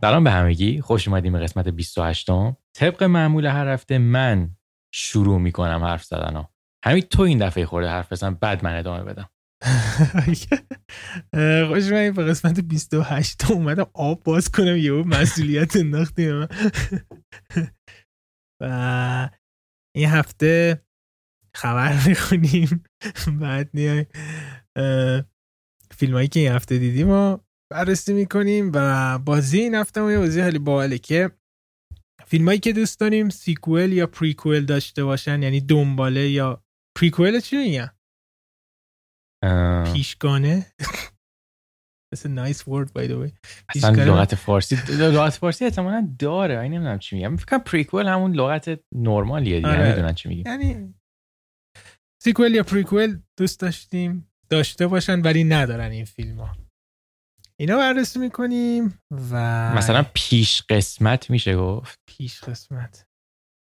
سلام به همگی. خوش اومدیم به قسمت 28 م طبق معمول هر هفته من شروع می‌کنم حرف زدن ها همین تو این دفعه خورده حرف بزن بعد من ادامه بدم. خوش اومدیم به قسمت 28 اومدم آب باز کنم یهو مسئولیت انداختیم و این هفته خبر می‌خونیم. بعد میای فیلم هایی که این هفته دیدیم و بررسی می‌کنیم و بازی این هفته یه بازی خیلی باحاله که فیلم هایی که دوست داریم سیکوئل یا پریکوئل داشته باشن یعنی دنباله یا پریکوئل چی میگن؟ پیشگانه؟ That's a nice word by the way. اصلا لغت فارسی لغت فارسی احتمالاً داره این نمی‌دونم چی میگم. فکر کنم پریکوئل همون لغت نرمالیه دیگه آره. می‌دونن چی میگه یعنی سیکوئل یا پریکوئل دوست داشتیم داشته باشن ولی ندارن این فیلم ها اینا بررسی می‌کنیم و مثلا پیش قسمت میشه گفت. پیش قسمت.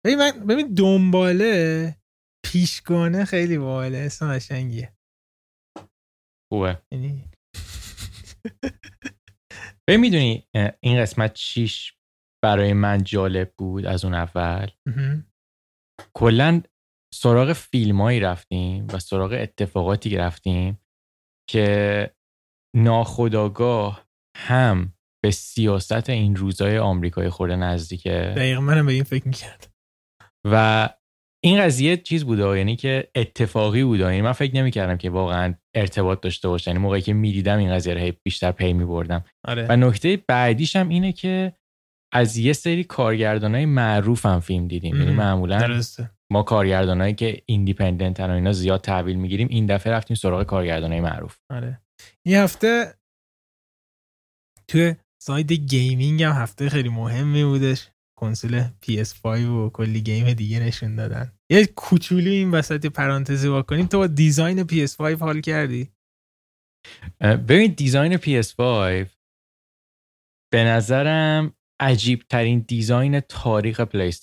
ببین من ببین دنباله پیشگانه خیلی باله اسم قشنگیه. خوبه. یعنی ببین می‌دونی این قسمت چیش برای من جالب بود از اون اول؟ کلا سراغ فیلمایی رفتیم و سراغ اتفاقاتی رفتیم که ناخداگاه هم به سیاست این روزای آمریکای خورده نزدیکه دقیقا منم به این فکر می‌کرد و این قضیه چیز بوده یعنی که اتفاقی بوده یعنی من فکر نمی‌کردم که واقعا ارتباط داشته باشه. یعنی موقعی که می‌دیدم این قضیه رو بیشتر پی میبردم. آره. و نکته بعدیش هم اینه که از یه سری کارگردان های معروف هم فیلم دیدیم. یعنی معمولا درسته. ما کارگردانایی که independent و اینا زیاد تحویل می‌گیریم این دفعه رفتیم سراغ کارگردانای معروف. آره. این هفته توی side gaming هم هفته خیلی مهمی بودش. کنسول PS5 و کلی game دیگه نشون دادن. یه کوچولی این وسط پرانتزی واکنیم. تو با design PS5 حال کردی؟ ببین design PS5 به نظرم عجیب ترین design تاریخ پلی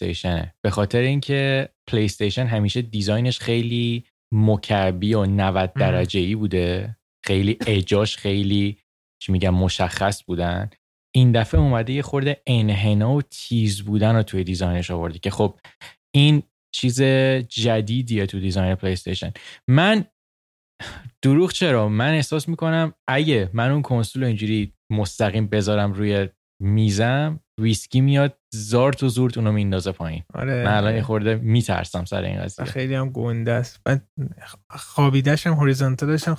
به خاطر اینکه پلی همیشه design ش خیلی مکعبی و 90 درجه ای بوده. خیلی اجاش خیلی چی میگم مشخص بودن. این دفعه اومده یه خورده انحنا و تیز بودن رو توی design ش آورده که خب این چیز جدیدیه تو design پلی من دروغ چرا؟ من احساس می‌کنم اگه من اون کنسول رو اینجوری مستقیم بذارم روی میزم ویسکی میاد زارت و زورت اونو میندازه پایین. آره. من الان خورده میترسم سر این قضیه. خیلی هم گنده است. من خوابیدش هم هوریزونتالش هم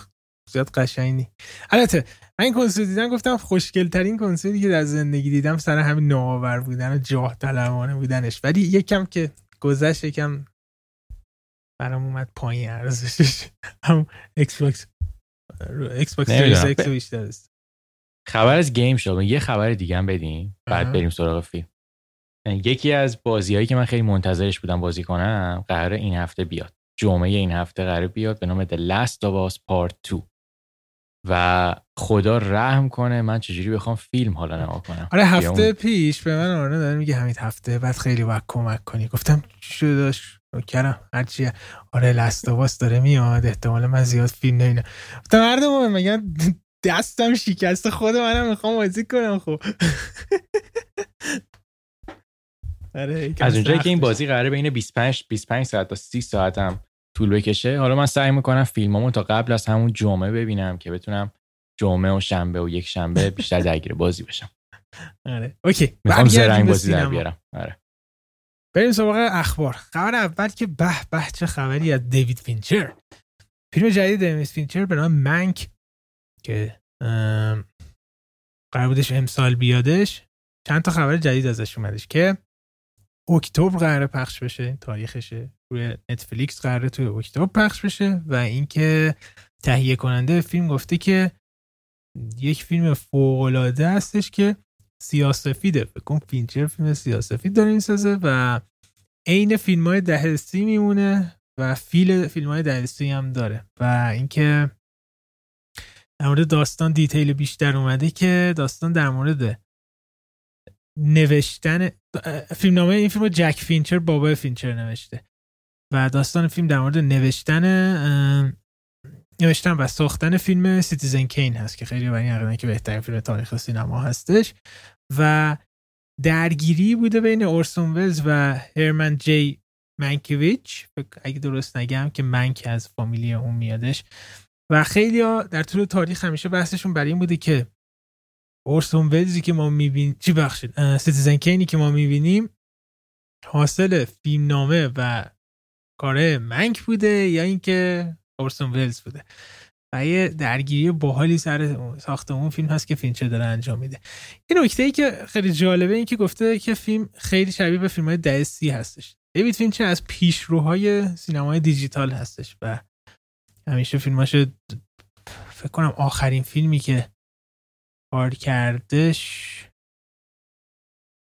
زیاد قشنگی البته من این کنسول دیدم گفتم خوشگل ترین کنسولی که در زندگی دیدم سر همین نوآور بودن و جاه طلبانه بودنش. ولی یکم که گذشت یکم برام اومد پایین ارزشش. هم ایکس باکس ایکس باکس سریز بیشتر است خبر از game شد. یه خبر دیگه هم بدیم بعد بریم سراغ فیلم. یکی از بازیهایی که من خیلی منتظرش بودم بازی کنم قرار این هفته بیاد. جمعه این هفته قرار بیاد به نام The Last of Us Part 2 و خدا رحم کنه من چجوری بخوام فیلم حالا نگاه کنم. آره هفته پیش به من آره داره میگه همین هفته بعد خیلی وقت کمک کنی. گفتم داشت؟ کردم هرچی آره لستاواس داره میاد. احتمال من زیاد فیلم نبینم گفتم مردم میگن دستم شکست خود منم می‌خوام بازی کنم خب. آره از اونجایی که این بازی قراره بین 25 25 ساعت تا 30 ساعت هم طول بکشه. حالا من سعی می‌کنم فیلمامو تا قبل از همون جمعه ببینم که بتونم جمعه و شنبه و یک شنبه بیشتر درگیر بازی بشم. آره. okay. می‌خوام زرنگ بازی در بیارم. آره. بریم سراغ اخبار. خبر اول که به به چه خبری از دیوید فینچر. فیلم جدید دیوید فینچر به نام Mank که قرار بودش امسال بیادش. چند تا خبر جدید ازش اومدش که اکتبر قرار پخش بشه تاریخشه. روی Netflix قراره توی اکتبر پخش بشه و اینکه تهیه کننده فیلم گفته که یک فیلم فوق العاده هستش که سیاسفیده. فکر کنم فینچر فیلم سیاسفید داره می‌سازه و عین فیلم های میمونه و feel فیلم های هم داره. و اینکه در مورد داستان detail بیشتر اومده که داستان در مورد نوشتن فیلمنامه این فیلم رو جک فینچر بابای فینچر نوشته. و داستان فیلم در مورد نوشتن نوشتن و ساختن فیلم Citizen Kane هست که خیلی برای که بهترین فیلم تاریخ سینما هستش و درگیری بوده بین اورسون ولز و هرمن جی منکویچ اگه درست نگم که Mank از فامیلی اون میادش. و خیلی در طول تاریخ همیشه بحثشون برای این بوده که اورسون ولزی که ما می‌بینیم چی بخشید؟ Citizen Kane ی که ما می‌بینیم حاصل فیلم نامه و کاره منک بوده یا اینکه اورسون ولز بوده. و یه درگیری باحالی سر ساخت اون فیلم هست که فینچر داره انجام میده. یه نکته ای که خیلی جالبه این که گفته که فیلم خیلی شبیه به فیلم های دستی هستش. دیوید فینچر از پیشروهای سینمای دیجیتال هستش و همیشه فیلماش فکر کنم آخرین فیلمی که کار کردش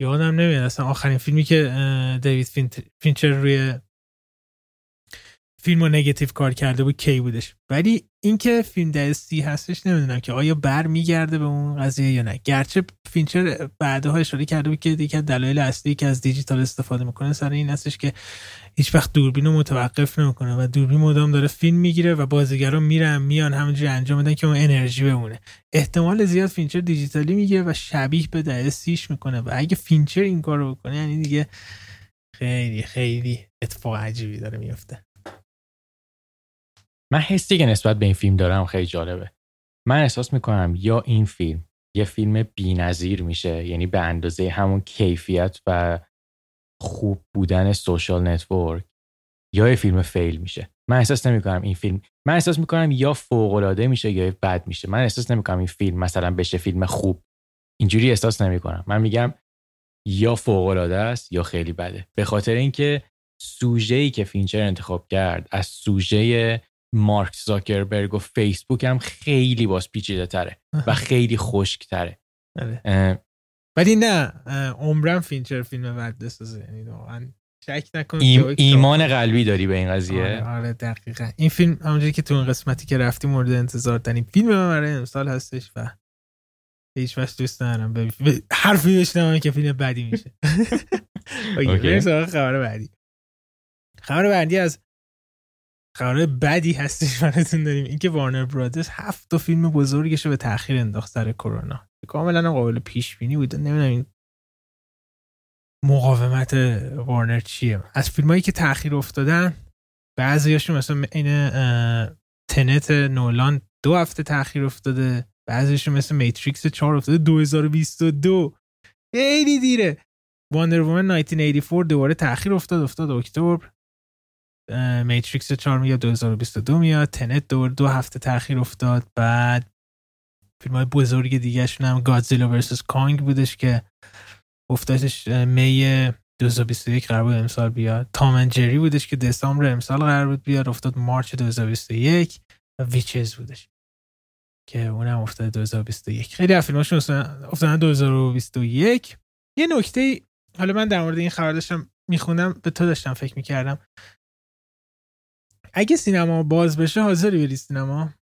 یادم نمیاد. اصلا آخرین فیلمی که دیوید فینچر روی فیلم و نگتیو کار کرده بود کی بودش. ولی اینکه فیلم دستی هستش نمی‌دونم که آیا بر میگرده به اون قضیه یا نه. گرچه فینچر بعدها اشاره کرده بود که یکی دلایل اصلی که از دیجیتال استفاده می‌کنه سر این هستش که هیچ وقت دوربین رو متوقف نمی‌کنه و دوربین مدام داره فیلم می‌گیره و بازیگرا میرن میان همونجوری انجام میدن که اون انرژی بمونه. احتمال زیاد فینچر دیجیتالی می‌گیره و شبیه به دستیش می‌کنه و اگه فینچر این کارو بکنه یعنی دیگه خیلی خیلی اتفاق عجیبی داره میفته من حسی که نسبت به این فیلم دارم خیلی جالبه. من احساس می‌کنم یا این فیلم یه فیلم بینظیر میشه یعنی به اندازه همون کیفیت و خوب بودن Social Network یا یه فیلم fail میشه. من احساس نمی‌کنم این فیلم من احساس می‌کنم یا فوق العاده میشه یا بد میشه. من احساس نمی‌کنم این فیلم مثلا بشه فیلم خوب. اینجوری احساس نمی‌کنم. من میگم یا فوق العاده است یا خیلی بده. به خاطر اینکه سوژه ای که فینچر انتخاب کرد از سوژه مارک زاکربرگ و فیسبوک هم خیلی باز پیچیده تره و خیلی خشک تره. آره. ولی نه عمرم فینچر فیلم بد بسازه. یعنی واقعا شک نکن ایمان قلبی داری به این قضیه. آره, آره دقیقا. این فیلم همونجوری که تو اون قسمتی که رفتی مورد انتظار ترین فیلم من برای امسال هستش و هیچ وقت دوست ندارم. ب... حرفی بشنم که فیلم بدی میشه. اوکی خبر بعدی. خبر بعدی از خبر بدی هستش براتون داریم. اینکه وارنر برادرز هفت تا فیلم بزرگش رو به تاخیر انداخت سر کرونا. کاملا قابل پیش بینی بود. نمی‌دونم این مقاومت وارنر چیه. از فیلمایی که تاخیر افتادن بعضیاشون مثلا این Tenet نولان دو هفته تاخیر افتاده. بعضیشون مثل Matrix 4 افتاده. 2022 خیلی دیره. Wonder Woman 1984 دوباره تاخیر افتاد. افتاد اکتبر. Matrix 4 میاد 2022 میاد Tenet دور دو هفته تاخیر افتاد بعد فیلم های بزرگ دیگه شون هم Godzilla versus Kong بودش که افتادش می 2021 قرار بود امسال بیاد. تام جری بودش که دسامبر امسال قرار بود بیاد افتاد مارچ 2021 و ویچز بودش که اونم افتاد 2021 خیلی از فیلماشون افتادن 2021 یه نکته حالا من در مورد این خبر داشتم می‌خونم به تو داشتم فکر می‌کردم. اگه سینما باز بشه حاضری بری سینما؟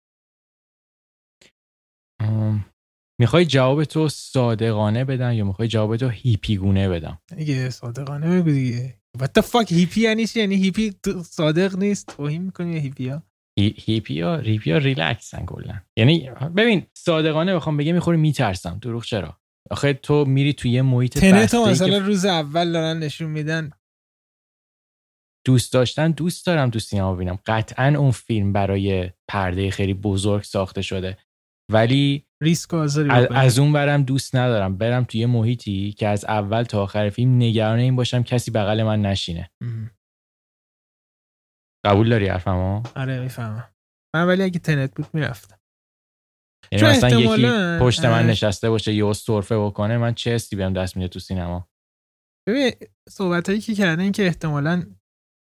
می‌خوای جواب تو صادقانه بدم یا می‌خوای جواب تو هیپیگونه بدم؟ دیگه صادقانه بگو دیگه. What the fuck هیپی یعنی چی؟ یعنی هیپی صادق نیست؟ توهین می‌کنی هیپی ها؟ هیپی ها ریپی ها ریلکسن کلا. یعنی ببین صادقانه بخوام بگم می‌خوری میترسم. دروغ چرا؟ آخه تو میری توی یه محیط Tenet و مثلا روز اول دارن نشون میدن دوست داشتن دوست دارم تو سینما ببینم. قطعا اون فیلم برای پرده خیلی بزرگ ساخته شده. ولی ریسک از, از اون برم دوست ندارم. برم توی محیطی که از اول تا آخر فیلم نگران این باشم کسی بغل من نشینه. قبول داری حرفمو؟ آره می‌فهمم. من ولی اگه تنت بود می‌رفتم. یعنی مثلا یکی پشت من نشسته باشه یه سرفه بکنه من چه استی بهم دست میده تو سینما؟ ببین صحبت هایی که کردن که احتمالا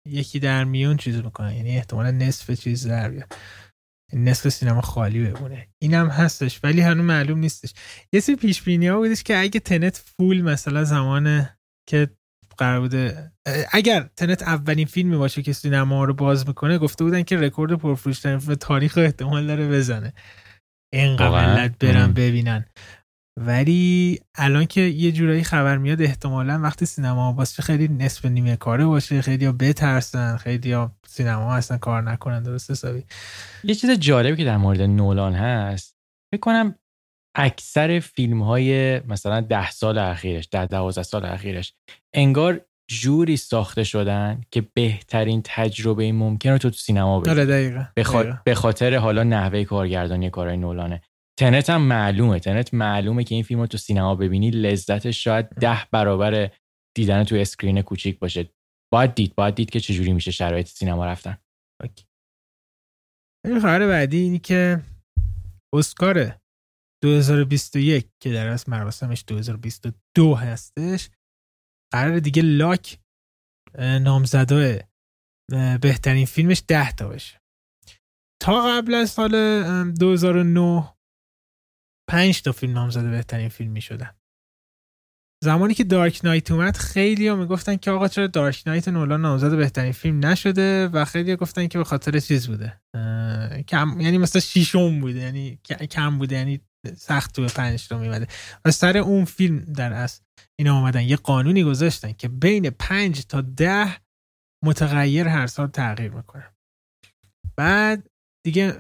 یکی در میون چیز می‌کنه. یعنی احتمالا نصف چیز در بیاد نصف سینما خالی بمونه. اینم هستش ولی هنوز معلوم نیستش. یه سری پیش بینی ها بودش که اگه تنت فول مثلا زمان که قرار بوده اگر تنت اولین فیلمی باشه که سینما رو باز می‌کنه گفته بودن که رکورد پرفروش فیلم تاریخ احتمال داره بزنه. اینقدر ملت برن ببینن. ولی الان که یه جورایی خبر میاد احتمالا وقتی سینما باشه خیلی نصف نیمه کاره باشه. خیلی ها بترسن خیلی ها سینما اصلا کار نکنن درست حسابی. یه چیز جالبی که در مورد نولان هست فکر کنم اکثر فیلم های مثلا ده سال اخیرش ده دوازده سال اخیرش انگار جوری ساخته شدن که بهترین تجربه ممکن رو تو, تو سینما ببینی آره. به خاطر حالا نحوه کارگردانی کارهای نولانه. Tenet هم معلومه. Tenet معلومه که این فیلم رو تو سینما ببینی لذتش شاید ده برابر دیدن تو screen کوچیک باشه. باید دید باید دید که چجوری میشه شرایط سینما رفتن. این خبر بعدی اینی که اسکار 2021 که در از مراسمش 2022 هستش قرار دیگه لاک نامزدای بهترین فیلمش 10 تا بشه تا قبل از سال 2009 5 تا فیلم نامزد بهترین فیلم می شدن زمانی که دارک نایت اومد خیلی ها می‌گفتن که آقا چرا دارک نایت نولان نامزد بهترین فیلم نشده و خیلی ها گفتن که به خاطر چیز بوده. کم یعنی مثلا شیشم بوده یعنی کم بوده یعنی سخت تو پنج تا میمده و سر اون فیلم در اصل اینا آمدن یه قانونی گذاشتن که بین پنج تا ده متغیر هر سال تغییر می‌کنه. بعد دیگه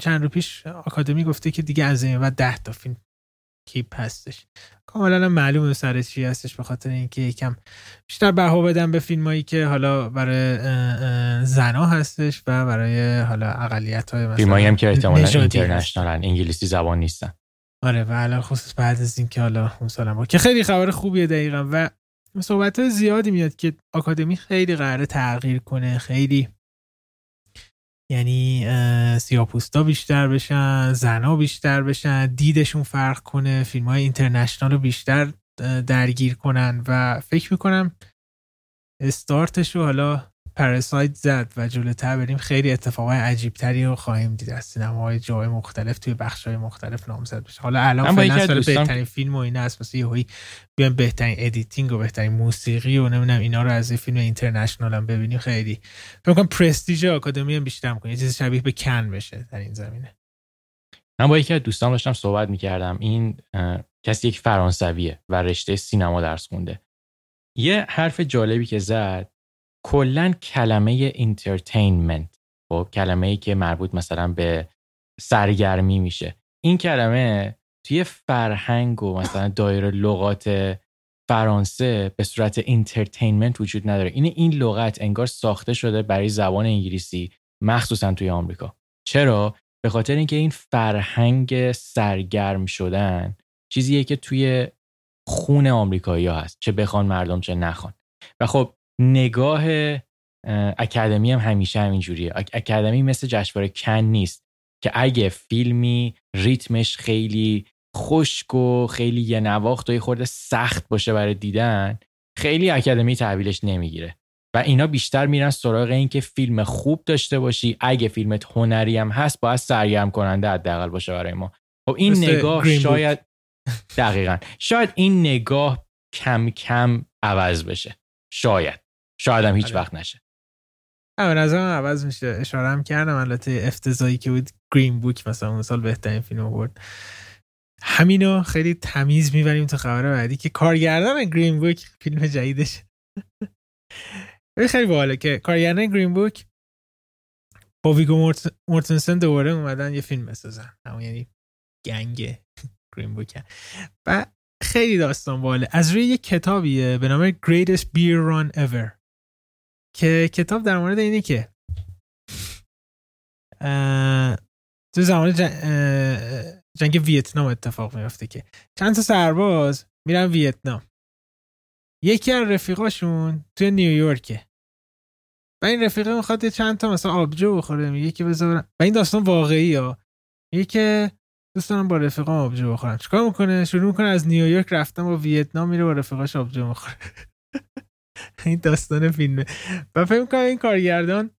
چند رو پیش آکادمی گفته که دیگه از این بعد ده تا فیلم کیپ هستش. کاملا معلومه سر چی هستش به خاطر اینکه یکم بیشتر بها بدن به فیلمایی که حالا برای زنا هستش و برای حالا اقلیت های مثلا فیلمایی هم که احتمالا اینترنشنالن انگلیسی زبان نیستن. آره و الان خصوص بعد از اینکه حالا اون سالم با که خیلی خبر خوبیه دقیقا و صحبت زیادی میاد که آکادمی خیلی قراره تغییر کنه خیلی یعنی سیاپوستا بیشتر بشن زنا بیشتر بشن دیدشون فرق کنه فیلم های international رو بیشتر درگیر کنن و فکر می‌کنم استارتش رو حالا Parasite زد و جلوتر بریم. خیلی اتفاقای عجیب تری رو خواهیم دید. از سینماهای جای مختلف توی بخش های مختلف نامزد بشه. حالا الان فعلا سال بهترین فیلم و این است مثلا یه بیان بهترین editing و بهترین موسیقی و نمی‌دونم اینا رو از فیلم international هم ببینیم. خیلی. فکر کنم پرستیژ آکادمی هم بیشتر کنه یه چیز شبیه به کن بشه در این زمینه. من با یکی از دوستان داشتم صحبت می‌کردم. این کسی یک فرانسویه و رشته سینما درس خونده. یه حرف جالبی که زد کلا کلمه entertainment خب کلمه ای که مربوط مثلا به سرگرمی میشه. این کلمه توی فرهنگ و مثلا دایره لغات فرانسه به صورت entertainment وجود نداره. این این لغت انگار ساخته شده برای زبان انگلیسی مخصوصا توی آمریکا. چرا؟ به خاطر اینکه این فرهنگ سرگرم شدن چیزیه که توی خون آمریکایی هست چه بخوان مردم چه نخوان. و خب نگاه اکادمی هم همیشه همینجوریه. اکادمی مثل جشنواره کن نیست که اگه فیلمی ریتمش خیلی خشک و خیلی یه نواخت و یه خورده سخت باشه برای دیدن خیلی اکادمی تحویلش نمی‌گیره. و اینا بیشتر میرن سراغ این که فیلم خوب داشته باشی. اگه فیلمت هنری هم هست باید سرگرم کننده حداقل باشه برای ما. خب این نگاه شاید دقیقا. شاید این نگاه کم کم عوض بشه. شاید. شاید هم هیچ آره. وقت نشه. به نظرم عوض میشه. اشاره هم کردم. البته افتضایی که بود گرین بوک مثلا اون سال بهترین فیلم بود همینو خیلی تمیز می‌بریم تا خبر بعدی که کارگردان گرین بوک فیلم جدیدش. خیلی باحاله که کارگردان گرین بوک با ویگو مورتنسن دوباره اومدن یه فیلم بسازن. همون یعنی گنگ گرین بوک و خیلی داستان باله از روی یه کتابیه به نام Greatest Beer Run Ever. که کتاب در مورد اینه که تو زمان جنگ ویتنام اتفاق میفته که چند تا سرباز میرن ویتنام. یکی از رفیقاشون توی نیویورکه. و این رفیقه می‌خواد چند تا مثلا آبجو بخوره میگه که بذارن و این داستان واقعی ها. میگه که دوست با رفیقام آبجو بخورم. چیکار می‌کنه؟ شروع می‌کنه از نیویورک رفتن با ویتنام میره با رفیقاش آبجو می‌خوره. این داستان فیلمه. و فکر کنم این کارگردان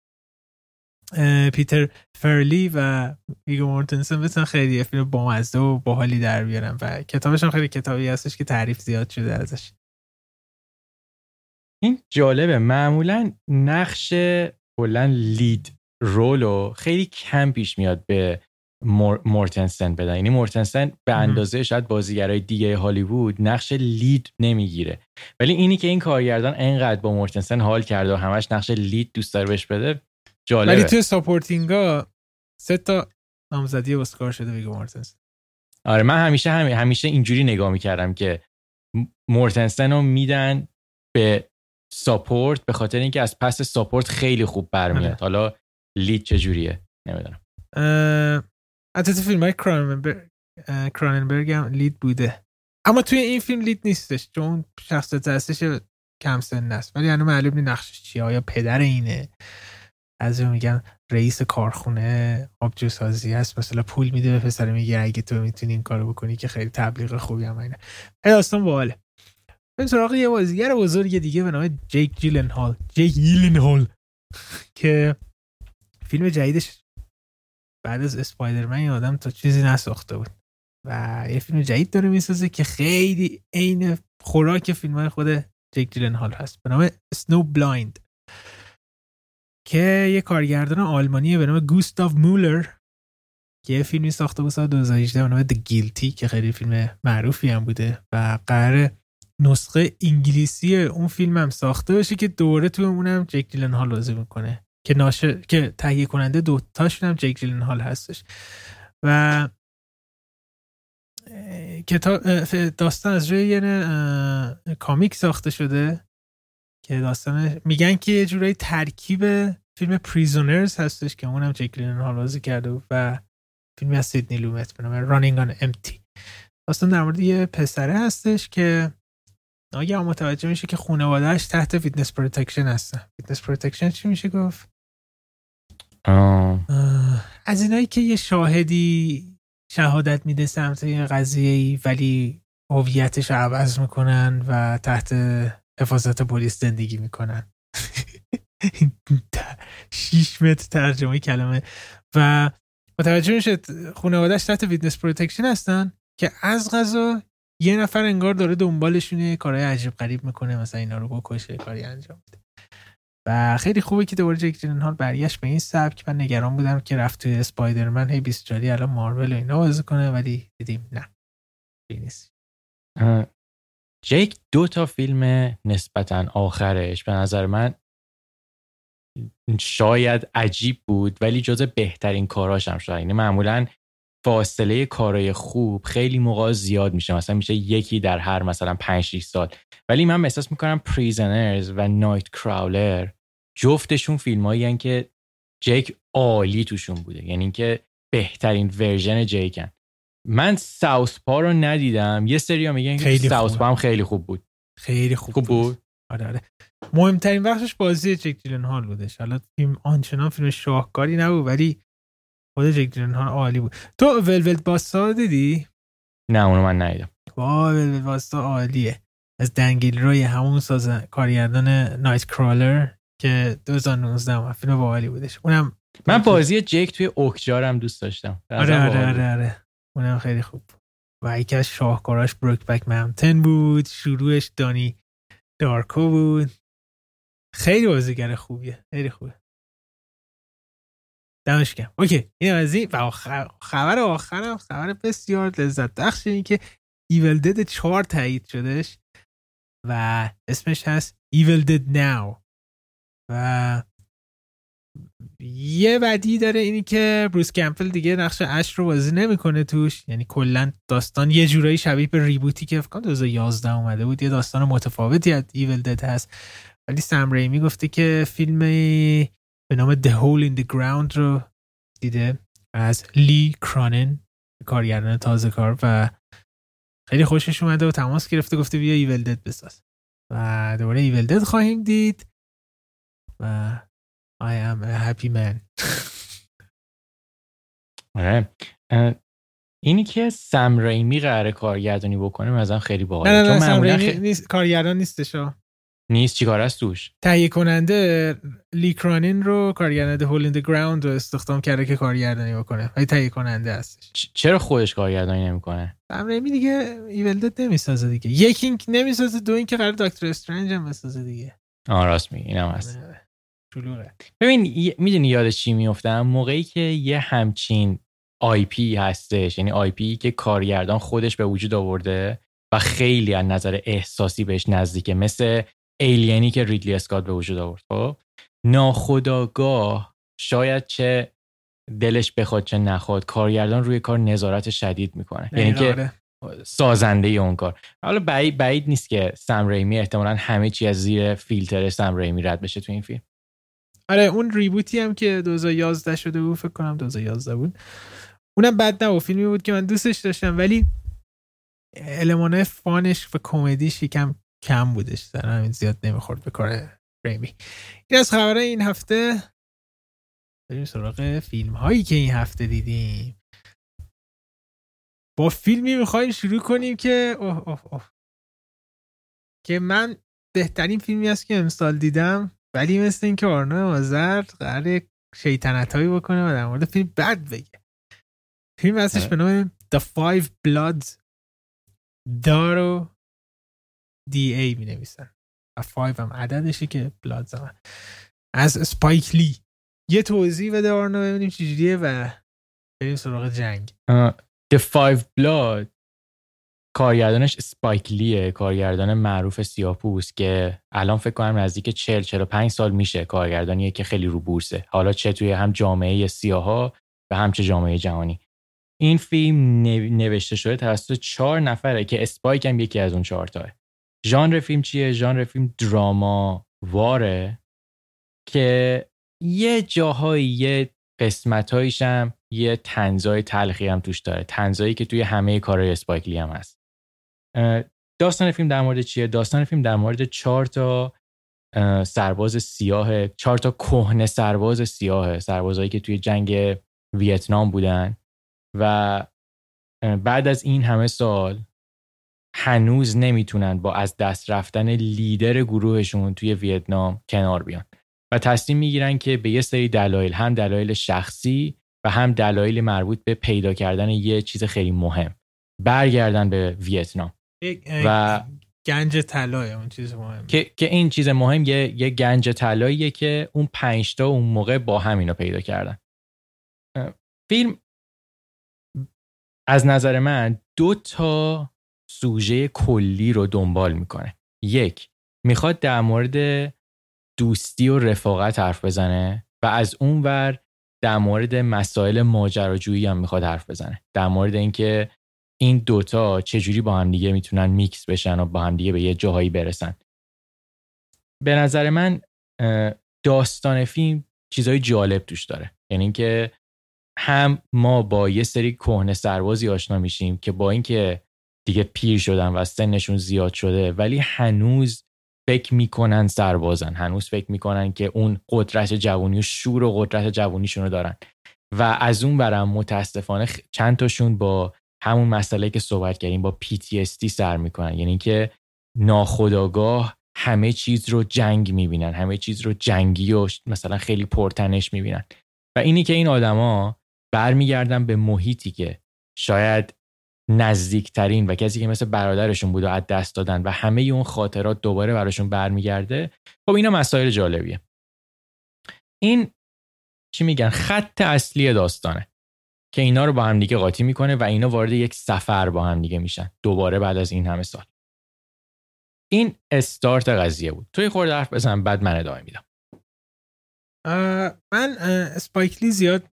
پیتر فرلی و ویگو مورتنسن بتونن خیلی فیلم بامزده و باحالی در بیارن و کتابش خیلی کتابی هستش که تعریف زیاد شده ازش. این جالبه. معمولا نقش کلا lead role و خیلی کم پیش میاد به مورتنسن بدن. یعنی مورتنسن به اندازه شاید بازیگرای دیگه هالیوود نقش lead نمی‌گیره. ولی اینی که این کارگردان انقدر با مورتنسن حال کرده و همش نقش lead دوست داره بهش بده جالبه. ولی توی supporting ا سه تا نامزدی اسکار شده بگه مورتنسن آره من همیشه هم همیشه اینجوری نگاه می‌کردم که مورتنسن رو میدن به support به خاطر اینکه از پس support خیلی خوب برمیاد. آره. حالا lead چجوریه؟ نمی‌دونم. حتی تو فیلم های کراننبرگ هم لید بوده. اما توی این فیلم لید نیستش چون شخصیت هستش کم سن است. ولی هنوز معلوم نیست نقشش چیه. آیا پدر اینه؟ از میگن رئیس کارخونه آبجو سازی هست مثلا پول میده به پسر میگه اگه تو می‌تونی این کارو بکنی که خیلی تبلیغ خوبی هم اینه. این داستان باحاله. این سراغ یه بازیگر بزرگ دیگه به نام جیک جیلن هال جیک جیلن هال که فیلم جدیدش بعد از اسپایدرمن این آدم تا چیزی نساخته بود. و یه فیلم جدید داره می‌سازه که خیلی عین خوراک فیلم های خود جیک جیلن هال هست. به نام Snow Blind که یه کارگردان آلمانی به نام گوستاف مولر که یه فیلمی ساخته بود سال 2018 به نام The Guilty که خیلی فیلم معروفی هم بوده و قرار نسخه انگلیسی اون فیلم هم ساخته باشه که دوباره تو اونم جیک جیلن هال بازی می‌کنه. که ناشر که تهیه کننده دو تاشون هم جیک هال هستش. و کتاب داستان از روی یه comic ساخته شده که داستان میگن که یه جورایی ترکیب فیلم Prisoners هستش که اونم جیک هال بازی کرده و فیلمی از سیدنی لومت به نام Running on Empty داستان در مورد یه پسره هستش که ناگه متوجه میشه که خانوادهش تحت witness protection هستن. witness protection چی میشه گفت؟ از اینایی که یه شاهدی شهادت میده سمت این قضیه ای ولی هویتش عوض می‌کنن و تحت حفاظت پلیس زندگی می‌کنن. شیش متر ترجمه کلمه. و متوجه میشه خانوادهش تحت witness protection هستن که از قضا یه نفر انگار داره دنبالشونه کارهای عجیب غریب می‌کنه مثلا اینا رو بکشه کاری انجام میده. و خیلی خوبه که دوباره جک هال برگشت به این سبک. من نگران بودم که رفت توی اسپایدرمن هی 20 جاری الان مارول و اینا بازی کنه ولی دیدیم نه. نیست. جیک دو تا فیلم نسبتا آخرش به نظر من شاید عجیب بود ولی جز بهترین کاراش هم شد یعنی معمولا فاصله کارای خوب خیلی موقع زیاد میشه. مثلا میشه یکی در هر مثلا 5 6 سال. ولی من احساس می‌کنم Prisoners و Nightcrawler جفتشون فیلمایی که جیک عالی توشون بوده. یعنی اینکه بهترین version جیکن من Southpaw رو ندیدم. یه سری میگن که Southpaw هم خیلی خوب بود. خیلی خوب, خوب بود؟ آره آره. مهمترین بخشش بازی جیک جیلن هال بودش. حالا فیلم آنچنان فیلم شاهکاری نبود ولی خود جیک جیلن هال عالی بود. تو Velvet Buzzsaw دیدی؟ نه اونو من ندیدم. وای ولولت باستا عالیه. از دنگیل روی همون ساز کارگردان نایت کرالر که 2019 فیلم باحالی بودش. اونم من بازی جک توی اوکجارم دوست داشتم. آره آره آره آره. اونم خیلی خوب و یکی از شاهکاراش بروک بک ممتن بود. شروعش دانی دارکو بود. خیلی بازیگر خوبیه. خیلی خوبه. دمش گرم. اوکی این از این و خبر آخرم خبر بسیار لذت بخش این که ایول دد 4 تایید شدش و اسمش هست Evil Dead Now. و یه بدی داره اینی که بروس کمپل دیگه نقش اش رو بازی نمی‌کنه توش. یعنی کلا داستان یه جورایی شبیه به ریبوتی که فکر 2011 اومده بود. یه داستان متفاوتی از ایول دد هست. ولی سم ریمی گفته که فیلم به نام The Hole in the Ground رو دیده از لی کرانن کارگردان تازه کار و خیلی خوشش اومده و تماس گرفته گفته بیا ایول دد بساز. و دوباره ایول دد خواهیم دید و I am a happy man. آره. اینی که سم ریمی قراره کارگردانی بکنه مثلا خیلی باحاله. نه نه, نه سم ریمی نیست کارگردان نیستش نیست چیکار است توش؟ تهیه کننده لیکرانین رو کارگردان هولند گراوند رو استخدام کرده که کارگردانی بکنه. ولی تهیه کننده هستش. چرا خودش کارگردانی نمی‌کنه؟ سم ریمی دیگه Evil Dead نمی‌سازه دیگه. یکی اینکه نمی‌سازه دو اینکه قرار Doctor Strange هم بسازه دیگه. آه راست میگی اینم هست. آره. شلوغه. ببین می‌دونی یاد چی میفتم موقعی که یه همچین IP هستش یعنی IP که کارگردان خودش به وجود آورده و خیلی از نظر احساسی بهش نزدیکه مثل ایلینی که ریدلی اسکات به وجود آورد. خب ناخداگاه شاید چه دلش بخواد چه نخواد کارگردان روی کار نظارت شدید می‌کنه. یعنی که آره. سازنده اون کار. حالا بعید, بعید نیست که سم ریمی احتمالا همه چی از زیر فیلتر سم ریمی رد بشه تو این فیلم. آره اون ریبوتی هم که 2011 شده بود فکر کنم 2011 بود. اونم بد نه فیلمی بود که من دوستش داشتم ولی المانه فانش و کمدیش یکم کم بودش در همین زیاد نمی‌خورد به کار ریمی این از خبره این هفته. بریم سراغ فیلم هایی که این هفته دیدیم. با فیلمی می‌خوایم شروع کنیم که اوه اوه اوه. که من بهترین فیلمی است که امسال دیدم ولی مثل اینکه آرنا آزرد قرار شیطنت هایی بکنه و در مورد فیلم بد بگه. فیلم هستش به نام The Five Bloods. دارو دی ای می نویسن و 5 هم عددشه که بلاد زمان از سپایک لی یه توضیح بده آرنا ببینیم چجوریه و بریم سراغ جنگ. The Five Blood کارگردانش اسپایک لیه کارگردان معروف سیاپوس که الان فکر کنم نزدیک 40 45 سال میشه کارگردانیه که خیلی رو بورسه. حالا چه توی هم جامعه سیاها و هم چه جامعه جهانی. این فیلم نوشته شده توسط چهار نفره که اسپایک هم یکی از اون چهار تاه. ژانر فیلم چیه؟ ژانر فیلم دراما واره که یه جاهایی یه قسمت هم یه تنزای تلخی هم توش داره. تنزایی که توی همه کارهای اسپایکلی هم هست. داستان فیلم در مورد چیه؟ داستان فیلم در مورد چهار تا سرباز سیاه چهار تا کهنه سرباز سیاه سربازایی که توی جنگ ویتنام بودن. و بعد از این همه سال هنوز نمی‌تونن با از دست رفتن لیدر گروهشون توی ویتنام کنار بیان. و تصمیم می‌گیرن که به یه سری دلایل هم دلایل شخصی و هم دلایل مربوط به پیدا کردن یه چیز خیلی مهم برگردن به ویتنام. و گنج طلای اون چیز مهم که, که این چیز مهم یه, یه گنج طلاییه که اون پنجتا اون موقع با هم اینو پیدا کردن. فیلم از نظر من دو تا سوژه کلی رو دنبال می‌کنه. یک می‌خواد در مورد دوستی و رفاقت حرف بزنه و از اون ور در مورد مسائل ماجراجویی هم می‌خواد حرف بزنه. در مورد اینکه این دوتا چجوری با هم دیگه می‌تونن میکس بشن و با هم دیگه به یه جاهایی برسن. به نظر من داستان فیلم چیزهای جالب توش داره. یعنی اینکه هم ما با یه سری کهنه سربازی آشنا میشیم که با اینکه دیگه پیر شدن و سنشون زیاد شده ولی هنوز فکر می‌کنن سربازن. هنوز فکر می‌کنن که اون قدرت جوانی و شور و قدرت جوانیشون رو دارن. و از اون برم متاسفانه چند تاشون با همون مسئله که صحبت کردیم با PTSD سر می‌کنن. یعنی که ناخداگاه همه چیز رو جنگ می‌بینن. همه چیز رو جنگی و مثلا خیلی پرتنش می‌بینن. و اینی که این آدما برمیگردن به محیطی که شاید نزدیکترین و کسی که مثل برادرشون بود و از دست دادن و همه اون خاطرات دوباره براشون برمیگرده خب اینا مسائل جالبیه. این چی میگن؟ خط اصلی داستانه که اینا رو با هم دیگه قاطی می‌کنه و اینا وارد یک سفر با هم دیگه میشن. دوباره بعد از این همه سال. این استارت قضیه بود. توی خورده حرف بزن بعد من ادامه میدم. من اسپایکلی زیاد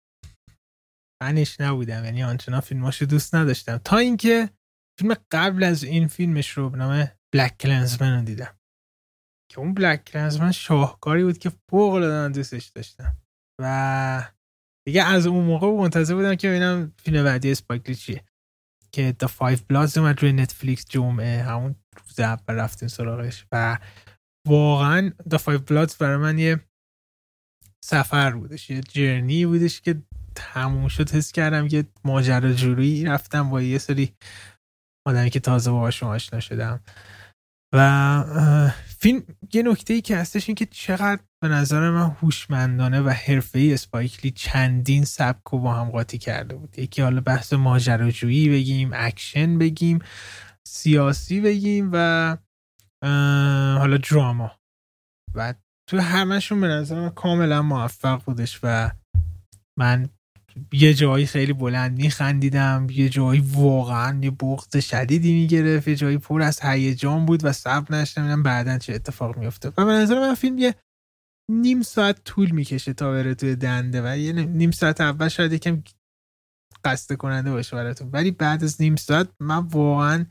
فنش نبودم یعنی آنچنان فیلماشو دوست نداشتم. تا اینکه فیلم قبل از این فیلمش رو به نام بلک کلنزمن رو دیدم. که اون بلک کلنزمن شاهکاری بود که فوق العاده دوستش داشتم. و دیگه از اون موقع منتظر بودم که ببینم فیلم بعدی اسپایکلی چیه. که Da 5 Bloods اومد روی نتفلیکس جمعه همون روز اول رفتیم سراغش. و واقعا Da 5 Bloods برای من یه سفر بودش یه journey بودش که تموم شد حس کردم که جوری رفتم با یه سری آدمی که تازه باهاشون آشنا شدم. و فیلم یه نکته ای که هستش این که چقدر به نظر من هوشمندانه و حرفه‌ای اسپایک لی چندین سبک و با هم قاطی کرده بود. یکی حالا بحث ماجراجویی بگیم اکشن بگیم سیاسی بگیم و حالا دراما. و تو همشون به نظر من کاملا موفق بودش و من یه جایی خیلی بلند میخندیدم یه جایی واقعا یه بغض شدیدی می‌گرفت یه جایی پر از هیجان بود و صبر نشدم. بعدا چه اتفاق میفته و به نظر من فیلم یه نیم ساعت طول می‌کشه تا بره توی دنده و یه نیم ساعت اول شاید یکم قصد کننده باشه براتون. ولی بعد از نیم ساعت من واقعا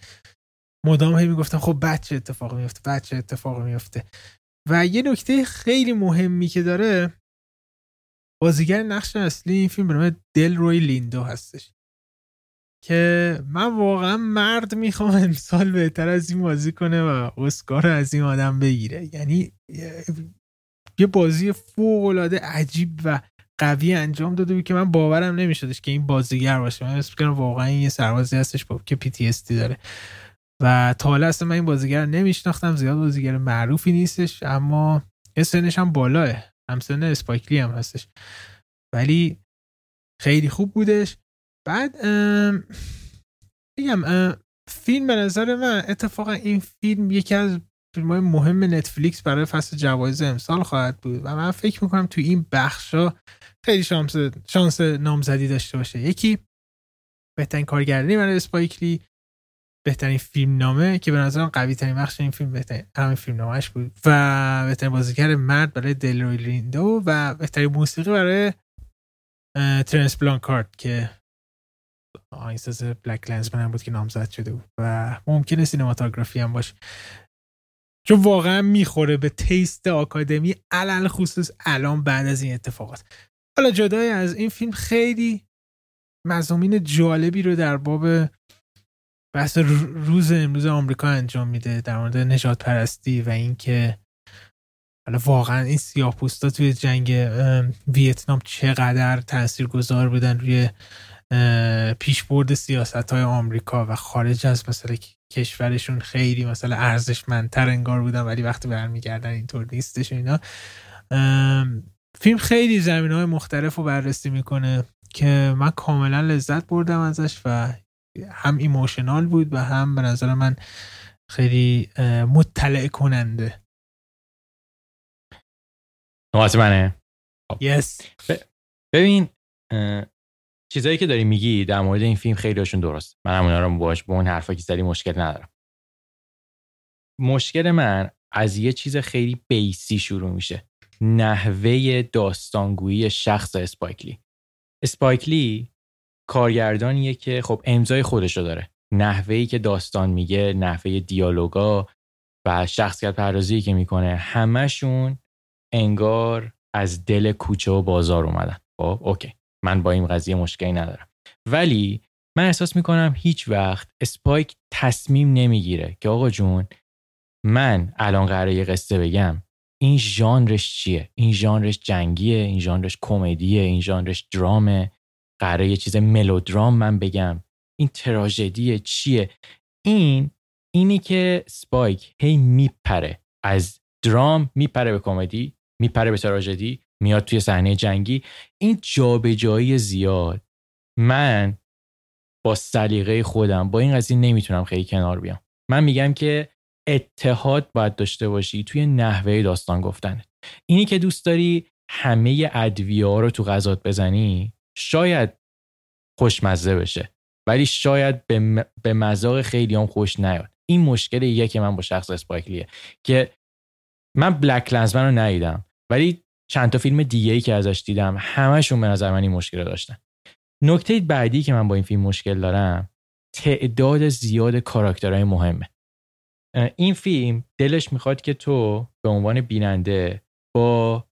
مدام هی می‌گفتم خب بچه اتفاق میفته بچه اتفاق میفته و یه نکته خیلی مهمی که داره بازیگر نقش اصلی این فیلم به دل روی لیندو هستش. که من واقعا مرد می‌خوام امسال بهتر از این بازی کنه و اسکار از این آدم بگیره. یعنی یه بازی فوق العاده عجیب و قوی انجام داده بود که من باورم نمیشدش که این بازیگر باشه. من اسم کنم واقعا یه سربازی هستش با که پی داره. و تا حالا اصلا من این بازیگر نمیشناختم زیاد بازیگر معروفی نیستش اما سنش هم بالاه. همسن اسپایکلی هم هستش. ولی خیلی خوب بودش. بعد میگم فیلم به نظر من اتفاقا این فیلم یکی از فیلم های مهم نتفلیکس برای فصل جوایز امسال خواهد بود و من فکر می‌کنم تو این بخشا خیلی شانس شانس نامزدی داشته باشه. یکی بهترین کارگردانی برای اسپایک لی. بهترین فیلم نامه که به نظرم قوی ترین بخش این فیلم بهترین همین فیلم نامش بود. و بهترین بازیگر مرد برای دلروی لیندو و بهترین موسیقی برای ترنس بلانکارد که آهنگساز BlacKkKlansman هم بود که نامزد شده بود و ممکنه cinematography هم باشه. چون واقعا می‌خوره به taste آکادمی علی‌الخصوص الان بعد از این اتفاقات. حالا جدای از این فیلم خیلی مزامین جالبی رو در باب بحث روز امروز آمریکا انجام میده در مورد نجات پرستی و اینکه حالا واقعا این سیاه پوستا توی جنگ ویتنام چقدر تاثیرگذار بودن روی پیشبرد سیاست های آمریکا و خارج از مثلا کشورشون خیلی مثلا ارزشمندتر انگار بودن ولی وقتی برمیگردن اینطور نیستش اینا. فیلم خیلی زمین های مختلف رو بررسی می‌کنه که من کاملا لذت بردم ازش و هم ایموشنال بود و هم به نظر من خیلی مطلع کننده. نوبت منه یس ببین چیزایی که داری میگی در مورد این فیلم خیلی هاشون درست. من همونا رو باش با اون حرفا که زدی مشکل ندارم. مشکل من از یه چیز خیلی بیسی شروع میشه. نحوه داستانگویی شخص اسپایک لی اسپایک لی کارگردانیه که خب امضای خودش رو داره. نحوهی که داستان میگه نحوه دیالوگا و شخصیت پردازی که می‌کنه همشون انگار از دل کوچه و بازار اومدن. خب OK. من با این قضیه مشکلی ندارم. ولی من احساس می‌کنم هیچ وقت اسپایک تصمیم نمی‌گیره که آقا جون من الان قراره یه قصه بگم. این ژانرش چیه؟ این ژانرش جنگیه این ژانرش کمدیه این ژانرش درامه. قراره یه چیز ملودرام من بگم. این تراژدی چیه؟ این اینی که سپایک هی میپره. از درام میپره به کمدی میپره به تراژدی میاد توی صحنه جنگی. این جابجایی زیاد. من با سلیقه خودم با این قضیه نمی‌تونم خیلی کنار بیام. من میگم که اتحاد باید داشته باشی توی نحوه داستان گفتن اینی که دوست داری همه ادویه رو تو غذات بزنی؟ شاید خوشمزه بشه ولی شاید به, به مذاق خیلی هم خوش نیاد. این مشکل یه که من با شخص اسپایکلیه که من بلک لنزمن رو ندیدم ولی چند تا فیلم دیگه ای که ازش دیدم همشون به نظر من این مشکل داشتن. نکته بعدی که من با این فیلم مشکل دارم تعداد زیاد کاراکترهای مهمه. این فیلم دلش می‌خواد که تو به عنوان بیننده با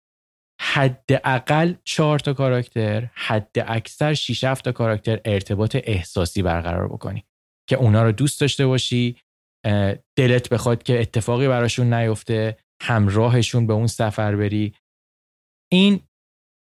حداقل چهار تا کاراکتر حد اکثر 6 تا کاراکتر ارتباط احساسی برقرار بکنی که اونا رو دوست داشته باشی دلت بخواد که اتفاقی براشون نیفته همراهشون به اون سفر بری. این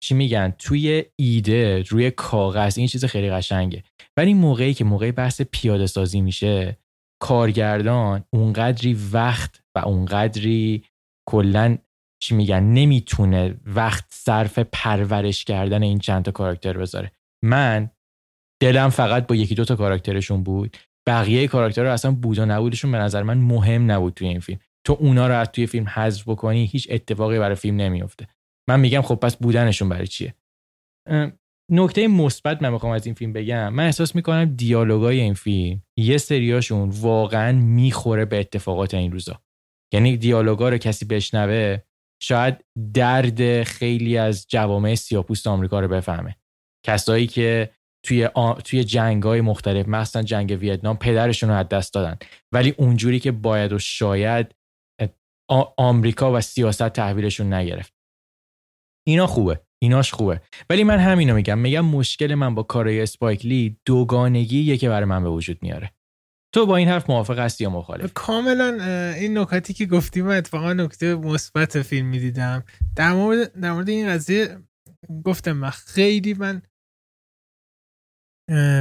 چی میگن؟ توی ایده روی کاغذ این چیز خیلی قشنگه. ولی موقعی که موقعی بحث پیاده سازی میشه کارگردان اونقدری وقت و اونقدری کلا چی میگن نمی‌تونه وقت صرف پرورش کردن این چند تا کاراکتر بذاره. من دلم فقط با یکی دو تا کاراکترشون بود. بقیه کاراکتر رو اصلا بود و نبودشون به نظر من مهم نبود توی این فیلم. تو اونا رو از توی فیلم حذف بکنی هیچ اتفاقی برای فیلم نمیفته من میگم خب پس بودنشون برای چیه؟ نکته مثبت من می‌خوام از این فیلم بگم. من احساس می‌کنم دیالوگای این فیلم یه سریاشون واقعا می‌خوره به اتفاقات این روزا. یعنی دیالوگا رو کسی بشنوه شاید درد خیلی از جوامع سیاپوست آمریکا رو بفهمه. کسایی که توی. توی جنگ های مختلف مثلا جنگ ویتنام پدرشون رو از دست دادن. ولی اونجوری که باید و شاید آمریکا و سیاست تحویلشون نگرفت. اینا خوبه. ایناش خوبه. ولی من همینو میگم. میگم مشکل من با کارای اسپایکلی دوگانگی که برای من به وجود میاره. تو با این حرف موافق هستی یا مخالف؟ کاملا این نکاتی که گفتیم اتفاقا نکته مثبت فیلم می‌دیدم. در مورد در مورد این قضیه گفتم من خیلی من